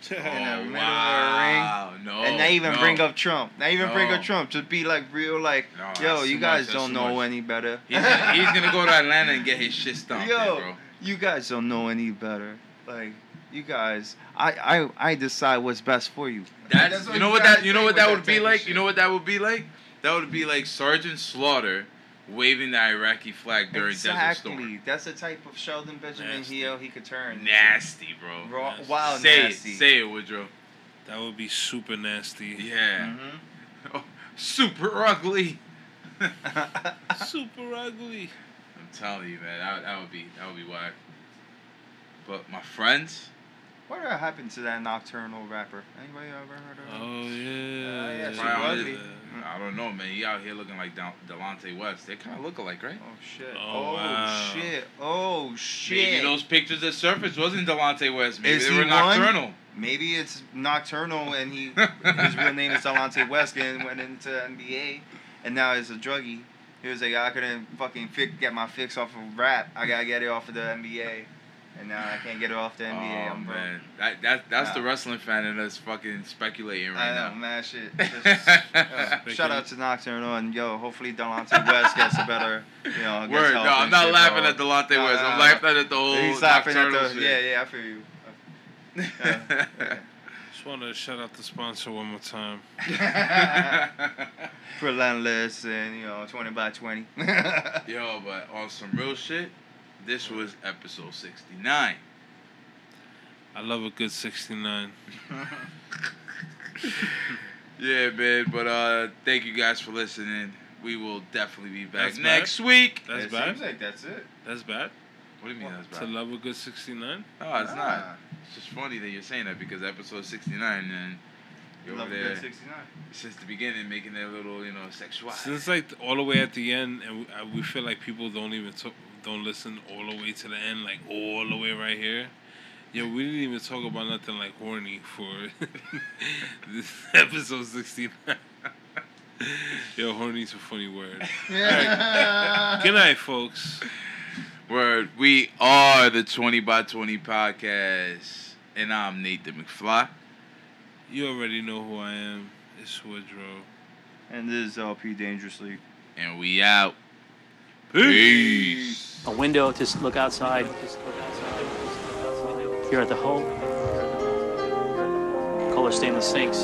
Speaker 6: Oh,
Speaker 3: the middle of a
Speaker 5: wow. No.
Speaker 3: and they even
Speaker 5: no.
Speaker 3: bring up Trump. They even bring up Trump. Just be like real, like,
Speaker 5: No,
Speaker 3: yo, you guys
Speaker 5: much,
Speaker 3: don't know
Speaker 5: much.
Speaker 3: any better.
Speaker 5: He's gonna, he's gonna go to Atlanta and get his shit stomped,
Speaker 3: Yo.
Speaker 5: there, bro.
Speaker 3: you guys don't know any better. Like, you guys, I, I, I decide what's best for you.
Speaker 5: That's,
Speaker 3: what
Speaker 5: you know
Speaker 3: you
Speaker 5: what
Speaker 3: gotta
Speaker 5: that you know what that would be like.
Speaker 3: shit.
Speaker 5: You know what that would be like. That would be like Sergeant Slaughter waving the Iraqi flag during Desert
Speaker 3: exactly.
Speaker 5: Storm.
Speaker 3: That's the type of Shelton Benjamin
Speaker 6: Nasty.
Speaker 3: Heel he could turn.
Speaker 5: Nasty, bro.
Speaker 3: Raw,
Speaker 6: Nasty.
Speaker 3: wild
Speaker 5: say
Speaker 3: nasty.
Speaker 5: it, say it, Woodrow.
Speaker 6: That would be super nasty.
Speaker 5: Yeah.
Speaker 3: Mhm.
Speaker 5: Oh, super ugly.
Speaker 6: Super ugly.
Speaker 5: I'm telling you, man, that, that would be that would be whack. But my friends,
Speaker 3: What happened to that nocturnal rapper? Anybody ever heard of him?
Speaker 6: Oh yeah.
Speaker 3: yeah, super
Speaker 5: Probably.
Speaker 3: ugly.
Speaker 5: I don't know, man. He out here looking like Del- Delonte West. They kind of look alike, right?
Speaker 3: Oh shit!
Speaker 6: Oh,
Speaker 3: Oh,
Speaker 6: wow.
Speaker 3: shit! Oh shit!
Speaker 5: Maybe those pictures that surfaced wasn't Delonte West. Maybe
Speaker 3: Is
Speaker 5: they
Speaker 3: he
Speaker 5: were
Speaker 3: one?
Speaker 5: nocturnal.
Speaker 3: Maybe it's nocturnal and he his real name is Delonte West and went into NBA and now he's a druggie. He was like, I couldn't fucking fi- get my fix off of rap. I gotta get it off of the NBA, and now I can't get it off the NBA.
Speaker 5: oh
Speaker 3: I'm broke.
Speaker 5: man, that that that's the wrestling fan in us fucking speculating right
Speaker 3: I know,
Speaker 5: now.
Speaker 3: man. Shit. Just, uh, shout out to Nocturnal and yo, hopefully Delonte West gets a better, you know.
Speaker 5: Word, no, I'm not
Speaker 3: shit,
Speaker 5: laughing
Speaker 3: bro.
Speaker 5: at Delonte
Speaker 3: Nah,
Speaker 5: West.
Speaker 3: nah,
Speaker 5: I'm
Speaker 3: nah.
Speaker 5: laughing at the whole
Speaker 3: He's laughing at
Speaker 5: nocturnal
Speaker 3: the.
Speaker 5: shit.
Speaker 3: Yeah, yeah, I feel you. yeah.
Speaker 6: Just want to shout out the sponsor one more time.
Speaker 3: Relentless and you know, twenty by twenty.
Speaker 5: Yo, but on some real shit, this was episode 69.
Speaker 6: I love a good 69.
Speaker 5: Yeah, man. But uh, thank you guys for listening. We will definitely be back
Speaker 6: That's bad?
Speaker 5: next week.
Speaker 6: That's
Speaker 3: it
Speaker 6: bad.
Speaker 3: seems like that's it.
Speaker 6: That's bad.
Speaker 5: What do you mean that's bad?
Speaker 6: To love a good 69.
Speaker 5: No, it's
Speaker 3: Nah.
Speaker 5: not. It's just funny that you're saying that because episode 69 and you're
Speaker 3: Love
Speaker 5: over there
Speaker 3: 69.
Speaker 5: since the beginning making that little, you know, sexual.
Speaker 6: Since like all the way at the end, and we, uh, we feel like people don't even talk, don't listen all the way to the end, like all the way right here. Yo, we didn't even talk about nothing like horny for this episode 69. Yo, horny's a funny word. Yeah. Good night, folks.
Speaker 5: Word, we are the 20 by 20 podcast. And I'm Nathan McFly.
Speaker 6: You already know who I am. It's Woodrow.
Speaker 3: And this is LP Dangerously.
Speaker 5: And we out.
Speaker 6: Peace.
Speaker 7: A window to look outside. Here at the home. Color stainless sinks.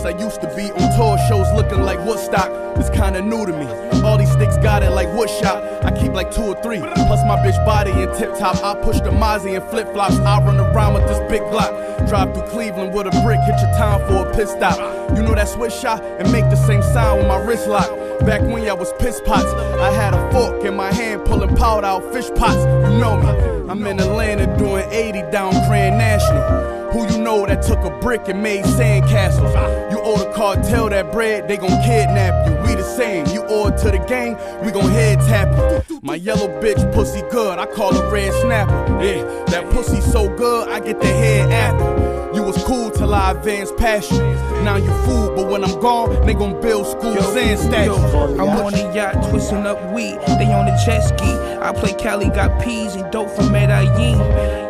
Speaker 8: Least I used to be on tour shows looking like Woodstock. It's kinda new to me. All these sticks got it like woodshop. I keep like two or three. Plus my bitch body in tip top. I push the Mozzie and flip flops. I run around with this big block. Drive through Cleveland with a brick. Hit your town for a pit stop. You know that switch shot and make the same sound with my wrist lock. Back when y'all was piss pots, I had a fork in my hand pulling powder out fish pots. You know me. I'm in Atlanta doing 80 down Grand National. Who you know that took a brick and made sandcastles? You owe the cartel that bread, they gon' kidnap you. We the same. You owe to the gang, we gon' head tap you. My yellow bitch pussy good, I call her red snapper. Yeah, that pussy so good, I get the head apple. You was cool till I advanced past you. Now you fool, but when I'm gone, they gon' build schools and statues.
Speaker 9: I'm on the yacht twisting up weed. They on the jet ski. I play Cali, got peas and dope from Medellin.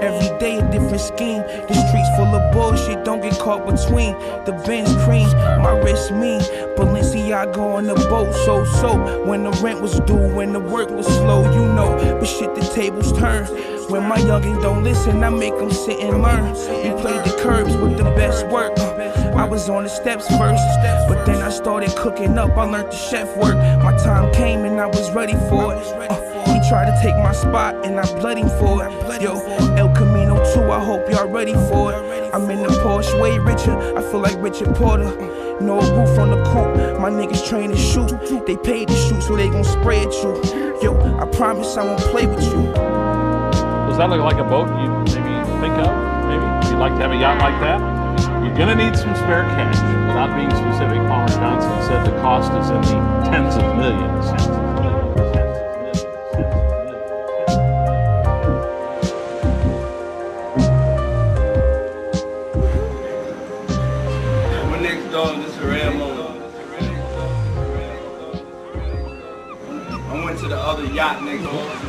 Speaker 9: Every day a different scheme. The streets full of bullshit. Don't get caught between the Benz cream. My wrist mean. Balenciaga on the boat, so so. When the rent was due, when the work was slow, you know. But shit, the tables turn. When my youngin' don't listen, I make them sit and learn. We played the curbs with the best work. I was on the steps first, but then I started cooking up. I learned the chef work. My time came and I was ready for it. Uh, he tried to take my spot and I bled him for it. Yo, El Camino 2, I hope y'all ready for it. I'm in the Porsche, way richer. I feel like Richard Porter. No roof on the coupe. My niggas train to shoot. They paid to shoot, so they gon' spray at you. Yo, I promise I won't play with you.
Speaker 10: That look like a boat you maybe think of? Maybe you'd like to have a yacht like that. You're gonna need some spare cash. Without being specific, Palmer Johnson said the cost is in the tens of millions.
Speaker 2: My next dog, is Rambo. I went to the other yacht door.